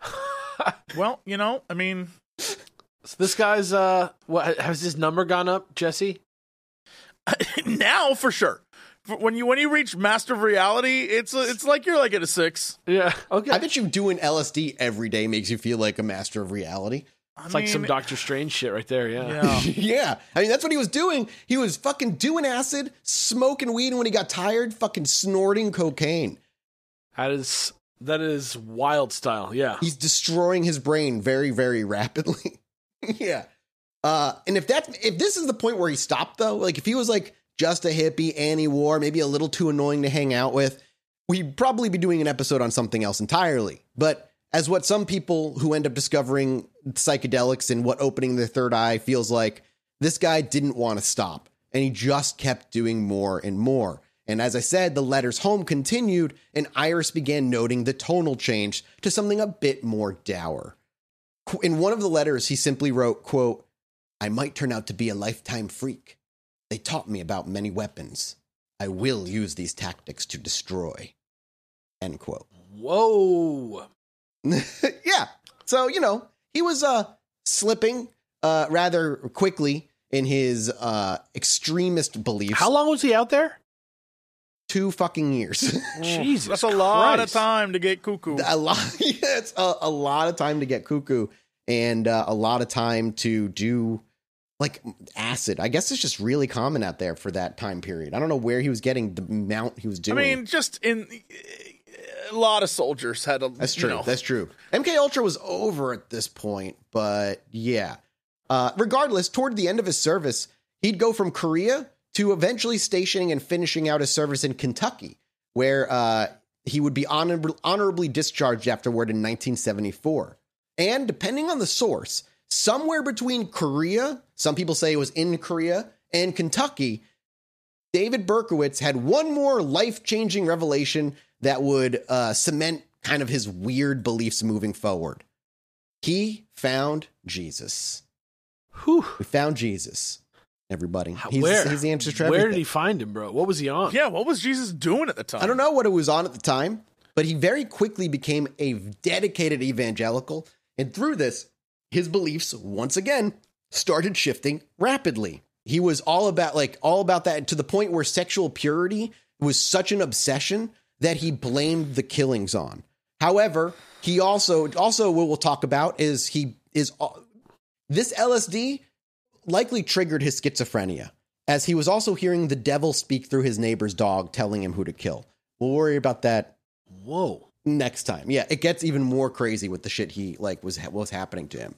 [laughs] well, you know, I mean, So this guy's uh what has his number gone up, Jesse? [laughs] now for sure. For- When you when you reach master of reality, it's a, it's like you're like at a six. Yeah. Okay. i bet you doing lsd every day makes you feel like a master of reality I It's like some Doctor Strange shit right there. Yeah. Yeah. [laughs] yeah. I mean, that's what he was doing. He was fucking doing acid, smoking weed, and when he got tired, fucking snorting cocaine. That is that is wild style. Yeah. He's destroying his brain very, very rapidly. [laughs] yeah. Uh, and if that if this is the point where he stopped though, like if he was like just a hippie, anti-war, maybe a little too annoying to hang out with, we'd probably be doing an episode on something else entirely. But as what some people who end up discovering psychedelics and what opening their third eye feels like, this guy didn't want to stop and he just kept doing more and more. And as I said, the letters home continued, and Iris began noting the tonal change to something a bit more dour. In one of the letters, he simply wrote, quote, I might turn out to be a lifetime freak. They taught me about many weapons. I will use these tactics to destroy. End quote. Whoa. [laughs] yeah. So, you know, he was uh slipping uh rather quickly in his uh extremist beliefs. How long was he out there? Two fucking years. [laughs] Jesus. That's a lot of time to get cuckoo. a lot [laughs] yeah, it's a, a lot of time to get cuckoo and uh, a lot of time to do like acid. I guess it's just really common out there for that time period. I don't know where he was getting the amount he was doing. I mean, just in a lot of soldiers had a. That's you true. know, That's true. MK Ultra was over at this point, but yeah. Uh, regardless, toward the end of his service, he'd go from Korea to eventually stationing and finishing out his service in Kentucky, where uh, he would be honor- honorably discharged afterward in 1974. And depending on the source, somewhere between Korea, some people say it was in Korea, and Kentucky, David Berkowitz had one more life changing revelation that would uh, cement kind of his weird beliefs moving forward. He found Jesus. Whew. We found Jesus, everybody. He's, where? he's the answer to Where did he find him, bro? What was he on? Yeah, what was Jesus doing at the time? I don't know what it was on at the time, but he very quickly became a dedicated evangelical. And through this, his beliefs once again started shifting rapidly. He was all about like all about that to the point where sexual purity was such an obsession that he blamed the killings on. However, he also also what we'll talk about is he is uh, this LSD likely triggered his schizophrenia as he was also hearing the devil speak through his neighbor's dog telling him who to kill. We'll worry about that Whoa. next time. Yeah, it gets even more crazy with the shit he like was was happening to him.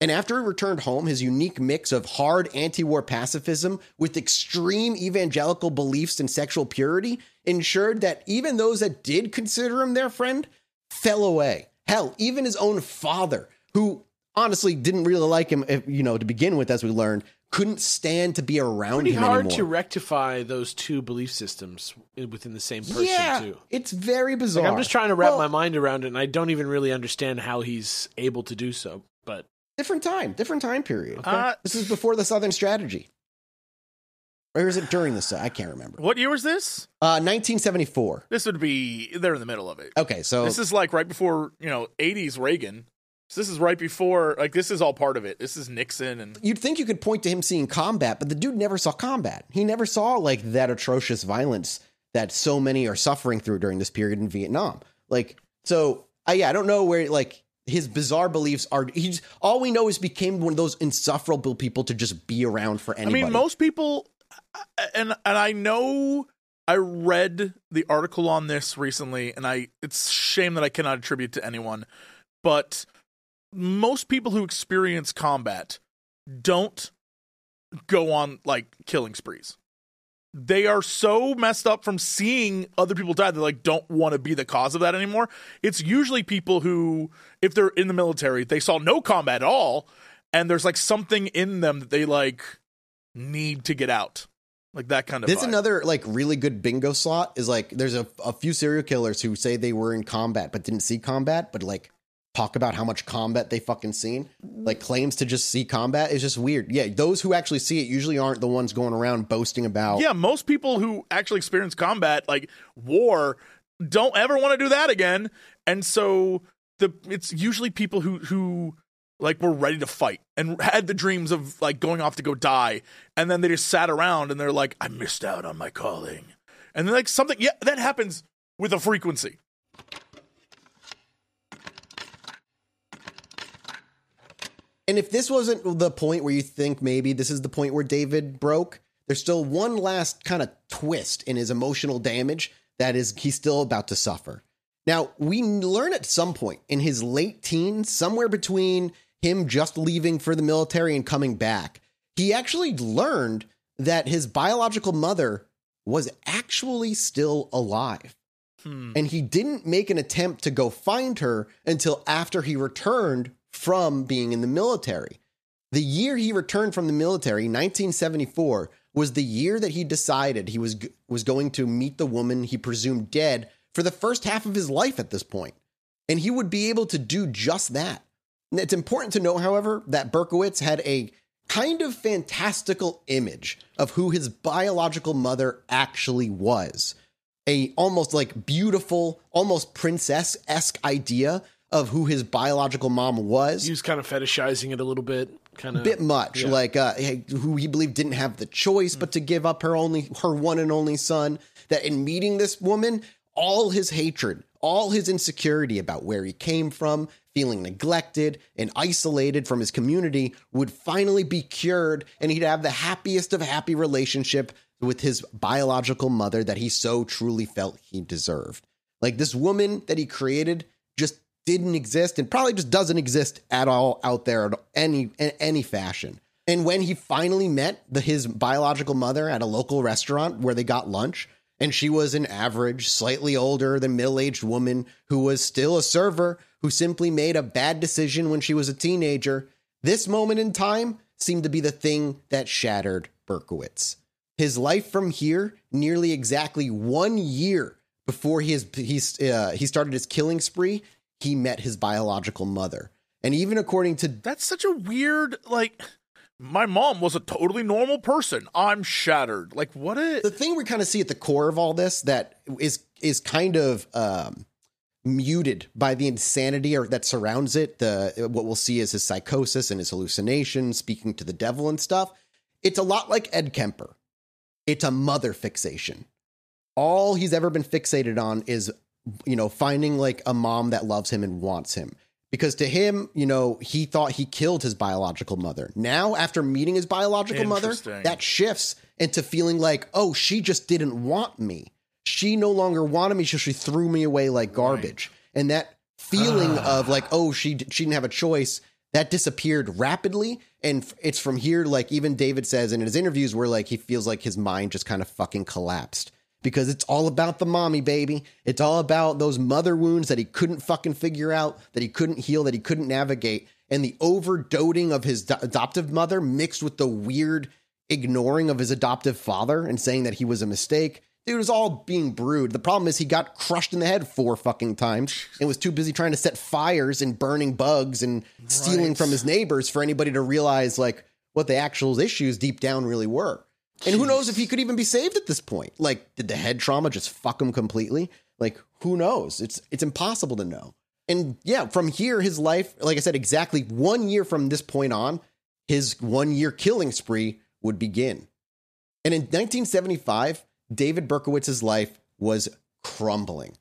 And after he returned home, his unique mix of hard anti-war pacifism with extreme evangelical beliefs in sexual purity ensured that even those that did consider him their friend fell away. Hell, even his own father, who honestly didn't really like him, you know, to begin with, as we learned, couldn't stand to be around Pretty him hard anymore. to rectify those two belief systems within the same person, yeah, too. it's very bizarre. Like, I'm just trying to wrap Well, my mind around it, and I don't even really understand how he's able to do so. But different time, different time period. Uh, This is before the Southern Strategy. Or is it during the I can't remember. What year was this? Uh 1974. This would be they're in the middle of it. Okay, so This is like right before you know '80s Reagan. So this is right before like this is all part of it. This is Nixon and you'd think you could point to him seeing combat, but the dude never saw combat. He never saw like that atrocious violence that so many are suffering through during this period in Vietnam. Like, so I yeah, I don't know where like his bizarre beliefs are. He's all we know is became one of those insufferable people to just be around for anybody. I mean most people and and I know I read the article on this recently and I it's a shame that I cannot attribute to anyone, but most people who experience combat don't go on like killing sprees. They are so messed up from seeing other people die they like don't want to be the cause of that anymore. It's usually people who if they're in the military, they saw no combat at all and there's like something in them that they like need to get out. Like that kind of There's vibe. another like really good bingo slot is like there's a, a few serial killers who say they were in combat but didn't see combat, but like talk about how much combat they fucking seen. Like claims to just see combat is just weird. Yeah, those who actually see it usually aren't the ones going around boasting about. Yeah, most people who actually experience combat, like war, don't ever want to do that again. And so the it's usually people who who like were ready to fight and had the dreams of like going off to go die, and then they just sat around and they're like, I missed out on my calling. And then like something yeah, that happens with a frequency. And if this wasn't the point where you think maybe this is the point where David broke, there's still one last kind of twist in his emotional damage that is he's still about to suffer. Now, we learn at some point in his late teens, somewhere between him just leaving for the military and coming back, he actually learned that his biological mother was actually still alive. Hmm. And he didn't make an attempt to go find her until after he returned from being in the military. The year he returned from the military, 1974, was the year that he decided he was was going to meet the woman he presumed dead for the first half of his life at this point. And he would be able to do just that. It's important to know, however, that Berkowitz had a kind of fantastical image of who his biological mother actually was. A almost like beautiful, almost princess esque idea of who his biological mom was. He was kind of fetishizing it a little bit, kind of bit much, yeah. like uh, who he believed didn't have the choice but to give up her only her one and only son. That in meeting this woman, all his hatred, all his insecurity about where he came from, feeling neglected and isolated from his community, would finally be cured, and he'd have the happiest of happy relationship with his biological mother that he so truly felt he deserved. Like this woman that he created didn't exist and probably just doesn't exist at all out there in any in any fashion. And when he finally met the, his biological mother at a local restaurant where they got lunch, and she was an average, slightly older than middle aged woman who was still a server who simply made a bad decision when she was a teenager, this moment in time seemed to be the thing that shattered Berkowitz. His life from here, nearly exactly one year before he, uh, he started his killing spree, he met his biological mother. And even according to That's such a weird like my mom was a totally normal person. I'm shattered. Like what a the thing we kind of see at the core of all this that is is kind of um, muted by the insanity or that surrounds it. The what we'll see is his psychosis and his hallucinations, speaking to the devil and stuff. It's a lot like Ed Kemper. It's a mother fixation. All he's ever been fixated on is, you know, finding like a mom that loves him and wants him because to him, you know, he thought he killed his biological mother. Now, after meeting his biological mother, that shifts into feeling like, oh, she just didn't want me. She no longer wanted me, so she threw me away like garbage. And that feeling ah. of like, oh, she she didn't have a choice, that disappeared rapidly. And it's from here, like even David says in his interviews, where like he feels like his mind just kind of fucking collapsed because it's all about the mommy baby. It's all about those mother wounds that he couldn't fucking figure out, that he couldn't heal, that he couldn't navigate, and the overdoting of his adoptive mother mixed with the weird ignoring of his adoptive father and saying that he was a mistake. Dude, it was all being brewed. The problem is he got crushed in the head four fucking times and was too busy trying to set fires and burning bugs and stealing Right. from his neighbors for anybody to realize like what the actual issues deep down really were. And who knows if he could even be saved at this point? Like, did the head trauma just fuck him completely? Like, who knows? It's it's impossible to know. And yeah, from here, his life, like I said, exactly one year from this point on, his one year killing spree would begin. And in 1975, David Berkowitz's life was crumbling.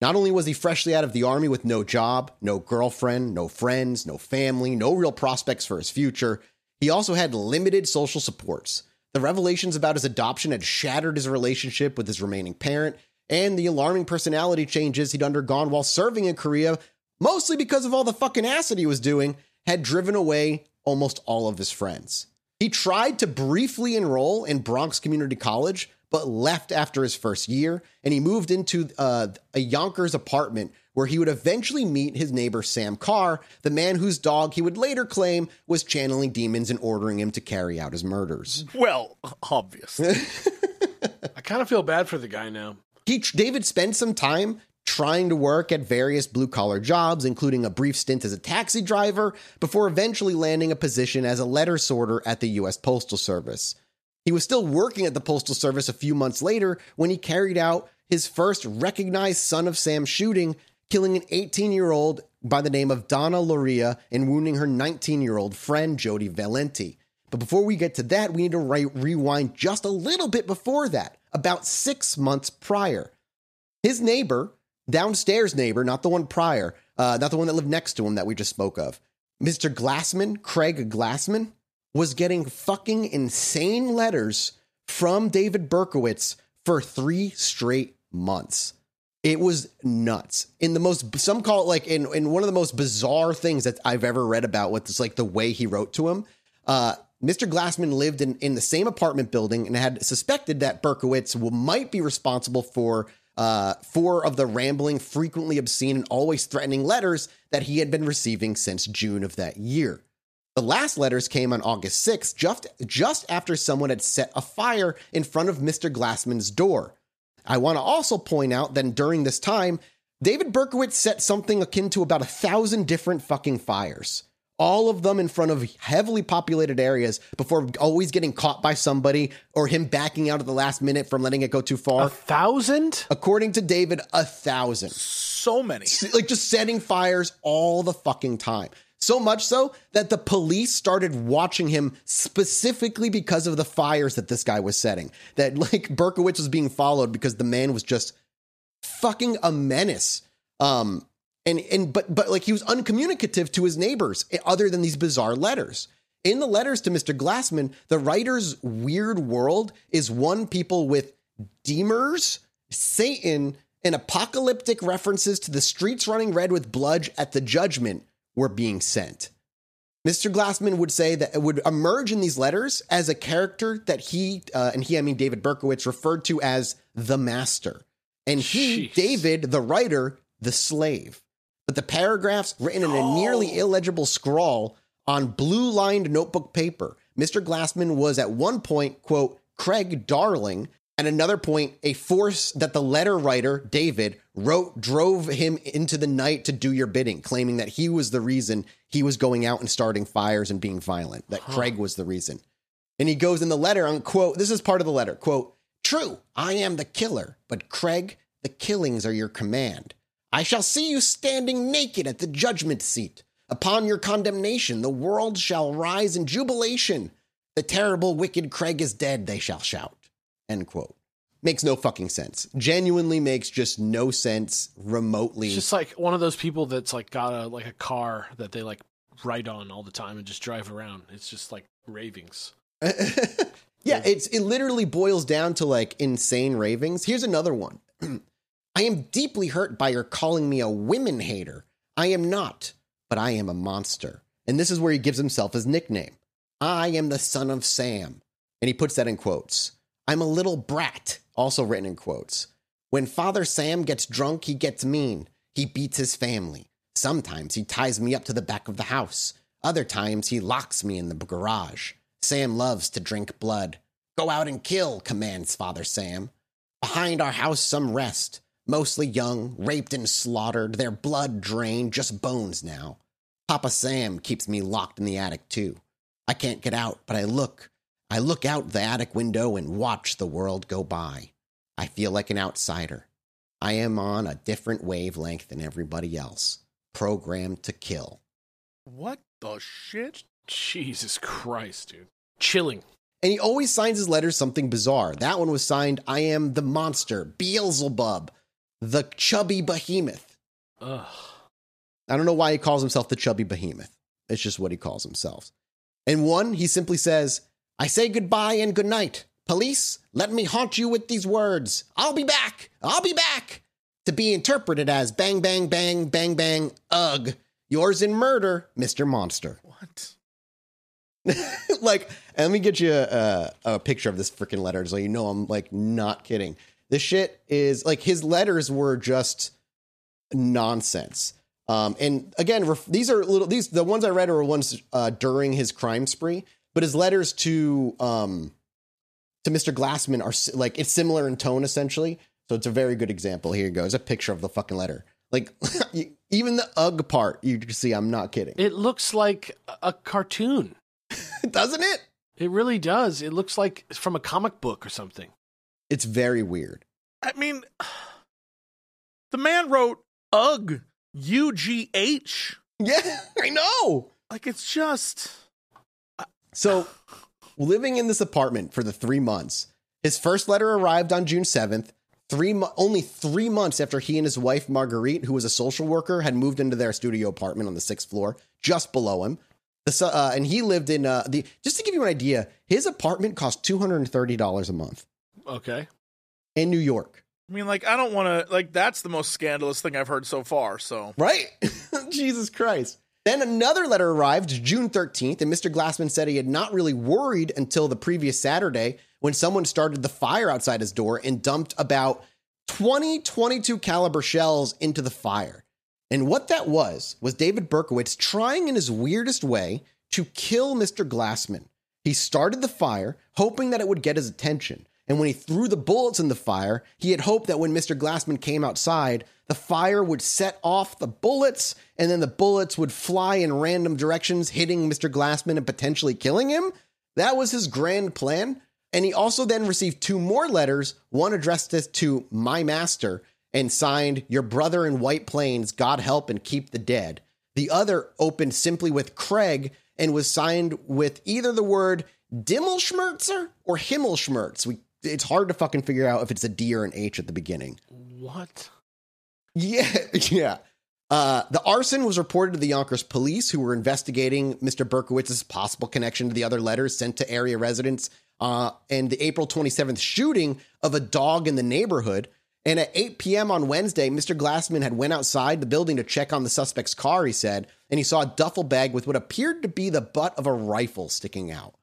Not only was he freshly out of the army with no job, no girlfriend, no friends, no family, no real prospects for his future, he also had limited social supports. The revelations about his adoption had shattered his relationship with his remaining parent, and the alarming personality changes he'd undergone while serving in Korea, mostly because of all the fucking acid he was doing, had driven away almost all of his friends. He tried to briefly enroll in Bronx Community College, but left after his first year, and he moved into uh, a Yonkers apartment where he would eventually meet his neighbor Sam Carr, the man whose dog he would later claim was channeling demons and ordering him to carry out his murders. well, obviously. [laughs] I kind of feel bad for the guy now. He, David spent some time trying to work at various blue collar jobs, including a brief stint as a taxi driver, before eventually landing a position as a letter sorter at the U.S. Postal Service. He was still working at the Postal Service a few months later when he carried out his first recognized Son of Sam shooting, killing an 18 year old by the name of Donna Lauria and wounding her 19 year old friend, Jody Valenti. But before we get to that, we need to re- rewind just a little bit before that, about six months prior. His neighbor, downstairs neighbor, not the one prior, uh, not the one that lived next to him that we just spoke of, Mr. Glassman, Craig Glassman, was getting fucking insane letters from David Berkowitz for three straight months. It was nuts. In the most, some call it like in, in one of the most bizarre things that I've ever read about with this, like the way he wrote to him. Uh, Mr. Glassman lived in, in the same apartment building and had suspected that Berkowitz might be responsible for uh, four of the rambling, frequently obscene, and always threatening letters that he had been receiving since June of that year. The last letters came on August 6th, just, just after someone had set a fire in front of Mr. Glassman's door. I want to also point out that during this time, David Berkowitz set something akin to about a thousand different fucking fires. All of them in front of heavily populated areas before always getting caught by somebody or him backing out at the last minute from letting it go too far. A thousand? According to David, a thousand. So many. Like just setting fires all the fucking time. So much so that the police started watching him specifically because of the fires that this guy was setting. That like Berkowitz was being followed because the man was just fucking a menace. Um and and but but like he was uncommunicative to his neighbors eh, other than these bizarre letters. In the letters to Mr. Glassman, the writer's weird world is one people with demers, Satan, and apocalyptic references to the streets running red with blood at the judgment were being sent. Mr. Glassman would say that it would emerge in these letters as a character that he, uh, and he, I mean David Berkowitz, referred to as the master. And he, Jeez. David, the writer, the slave. But the paragraphs written in a nearly illegible scrawl on blue lined notebook paper. Mr. Glassman was at one point, quote, Craig Darling, at another point, a force that the letter writer, David, wrote drove him into the night to do your bidding, claiming that he was the reason he was going out and starting fires and being violent, that Craig was the reason. And he goes in the letter on quote, this is part of the letter, quote, True, I am the killer, but Craig, the killings are your command. I shall see you standing naked at the judgment seat. Upon your condemnation, the world shall rise in jubilation. The terrible, wicked Craig is dead, they shall shout. End quote. Makes no fucking sense. Genuinely makes just no sense remotely. It's just like one of those people that's like got a like a car that they like ride on all the time and just drive around. It's just like ravings. [laughs] yeah, it's it literally boils down to like insane ravings. Here's another one. [clears throat] I am deeply hurt by your calling me a women hater. I am not, but I am a monster. And this is where he gives himself his nickname. I am the son of Sam. And he puts that in quotes. I'm a little brat, also written in quotes. When Father Sam gets drunk, he gets mean. He beats his family. Sometimes he ties me up to the back of the house. Other times he locks me in the garage. Sam loves to drink blood. Go out and kill, commands Father Sam. Behind our house, some rest. Mostly young, raped and slaughtered, their blood drained, just bones now. Papa Sam keeps me locked in the attic, too. I can't get out, but I look. I look out the attic window and watch the world go by. I feel like an outsider. I am on a different wavelength than everybody else, programmed to kill. What the shit? Jesus Christ, dude. Chilling. And he always signs his letters something bizarre. That one was signed, I am the monster, Beelzebub, the chubby behemoth. Ugh. I don't know why he calls himself the chubby behemoth. It's just what he calls himself. And one, he simply says, I say goodbye and goodnight. Police, let me haunt you with these words. I'll be back. I'll be back. To be interpreted as bang, bang, bang, bang, bang, ugh. Yours in murder, Mr. Monster. What? [laughs] like, let me get you a, a picture of this freaking letter so you know I'm like not kidding. This shit is like his letters were just nonsense. Um, and again, ref- these are little these the ones I read are ones uh, during his crime spree, but his letters to um to Mr. Glassman are like it's similar in tone essentially. So it's a very good example. Here you go. It's a picture of the fucking letter. Like [laughs] even the UG part, you can see I'm not kidding, It looks like a- a cartoon. [laughs] doesn't it? It really does. It looks like it's from a comic book or something. It's very weird. I mean, [sighs] the man wrote "ugh" U G H. [laughs] Yeah, I know. Like it's just So, living in this apartment for the three months, his first letter arrived on June 7th, three mo- only three months after he and his wife, Marguerite, who was a social worker, had moved into their studio apartment on the sixth floor just below him. The, uh, and he lived in uh, the. Just to give you an idea, his apartment cost two hundred and thirty dollars a month Okay. in New York. I mean, like, I don't want to, like, that's the most scandalous thing I've heard so far. So, Right? [laughs] Jesus Christ. Then another letter arrived June 13th, and Mr. Glassman said he had not really worried until the previous Saturday when someone started the fire outside his door and dumped about 20 22 caliber shells into the fire. And what that was was David Berkowitz trying in his weirdest way to kill Mr. Glassman. He started the fire, hoping that it would get his attention. And when he threw the bullets in the fire, he had hoped that when Mr. Glassman came outside, the fire would set off the bullets, and then the bullets would fly in random directions, hitting Mr. Glassman and potentially killing him. That was his grand plan. And he also then received two more letters, one addressed to my master and signed, Your brother in White Plains, God help and keep the dead. The other opened simply with Craig and was signed with either the word Dimmelschmerzer or Himmelschmerz. We, it's hard to fucking figure out if it's a D or an H at the beginning. What? Yeah, [laughs] yeah. Uh, the arson was reported to the Yonkers police, who were investigating Mr. Berkowitz's possible connection to the other letters sent to area residents uh, and the April 27th shooting of a dog in the neighborhood. And at 8 p.m. on Wednesday, Mr. Glassman had went outside the building to check on the suspect's car, he said, and he saw a duffel bag with what appeared to be the butt of a rifle sticking out.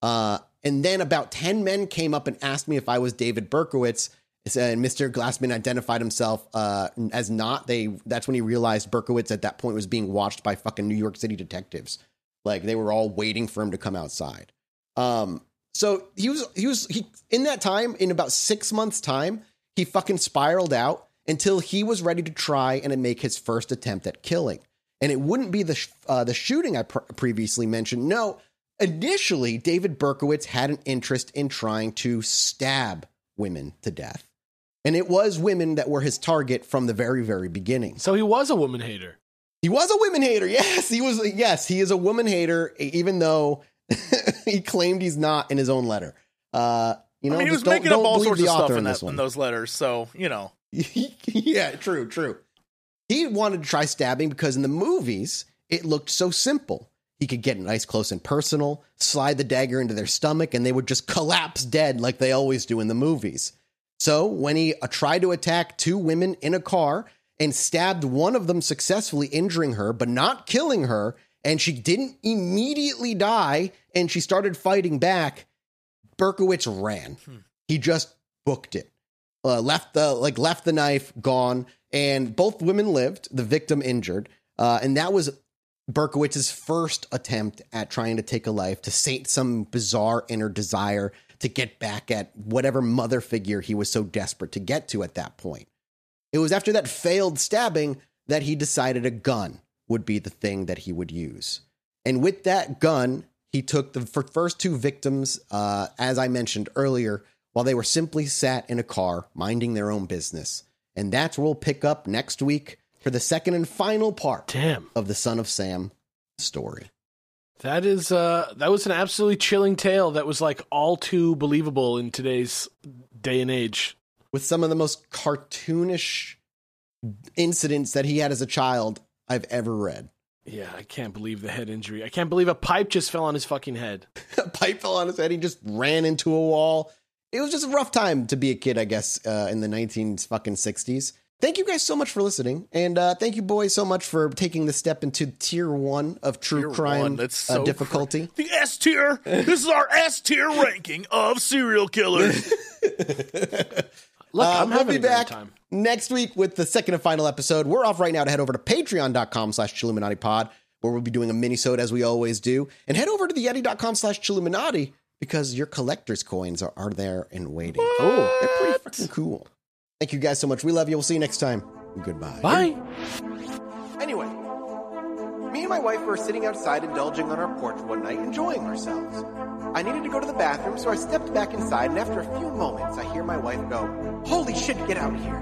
Uh, and then about 10 men came up and asked me if I was David Berkowitz. And Mr. Glassman identified himself uh, as not. They that's when he realized Berkowitz at that point was being watched by fucking New York City detectives. Like they were all waiting for him to come outside. Um, so he was he was he in that time in about six months time he fucking spiraled out until he was ready to try and make his first attempt at killing. And it wouldn't be the sh- uh, the shooting I pr- previously mentioned. No, initially David Berkowitz had an interest in trying to stab women to death. And it was women that were his target from the very, very beginning. So he was a woman hater. He was a women hater. [laughs] Yes, he was. Yes, he is a woman hater, even though [laughs] he claimed he's not in his own letter. Uh, you know, I mean, he just was don't- making up don't all sorts of stuff in, that, in those letters. So, you know, [laughs] yeah, true, true. He wanted to try stabbing because in the movies it looked so simple. He could get nice, close, and personal, slide the dagger into their stomach, and they would just collapse dead like they always do in the movies. So when he uh, tried to attack two women in a car and stabbed one of them successfully, injuring her but not killing her, and she didn't immediately die, and she started fighting back, Berkowitz ran. He just booked it uh, left the like left the knife gone and both women lived the victim injured uh, and that was berkowitz's first attempt at trying to take a life to sate some bizarre inner desire to get back at whatever mother figure he was so desperate to get to at that point it was after that failed stabbing that he decided a gun would be the thing that he would use and with that gun he took the first two victims uh, as i mentioned earlier while they were simply sat in a car minding their own business. And that's where we'll pick up next week for the second and final part Damn. of the Son of Sam story. That is uh that was an absolutely chilling tale that was like all too believable in today's day and age. With some of the most cartoonish incidents that he had as a child I've ever read. Yeah, I can't believe the head injury. I can't believe a pipe just fell on his fucking head. [laughs] a pipe fell on his head. He just ran into a wall. It was just a rough time to be a kid, I guess, uh, in the 19 fucking 60s. Thank you guys so much for listening. And uh, thank you, boys, so much for taking the step into tier one of true Tier crime one, that's uh, so difficulty. the S tier. This is our S tier ranking of serial killers. [laughs] Look, Uh, I'm we'll having be back time. next week with the second and final episode. We're off right now to head over to patreon.com slash Chilluminati pod, where we'll be doing a mini-sode as we always do. And head over to theyetee.com slash Chilluminati because your collector's coins are, are there and waiting. Oh, They're pretty fucking cool. Thank you guys so much. We love you. We'll see you next time. Goodbye. bye. Anyway, me and my wife were sitting outside indulging on our porch one night, enjoying ourselves. I needed to go to the bathroom, so I stepped back inside, and after a few moments, I hear my wife go, Holy shit, get out of here!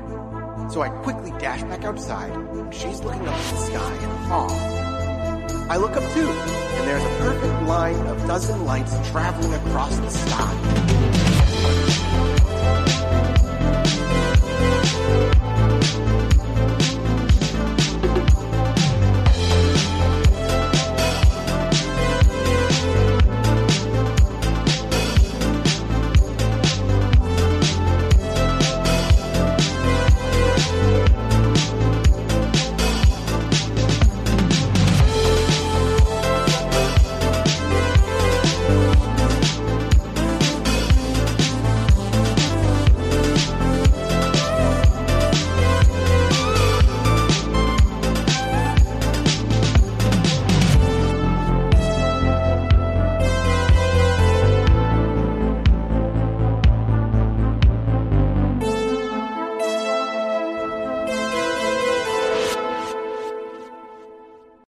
So I quickly dash back outside, and she's looking up at the sky in awe. I look up too, and there's a perfect line of dozen lights traveling across the sky.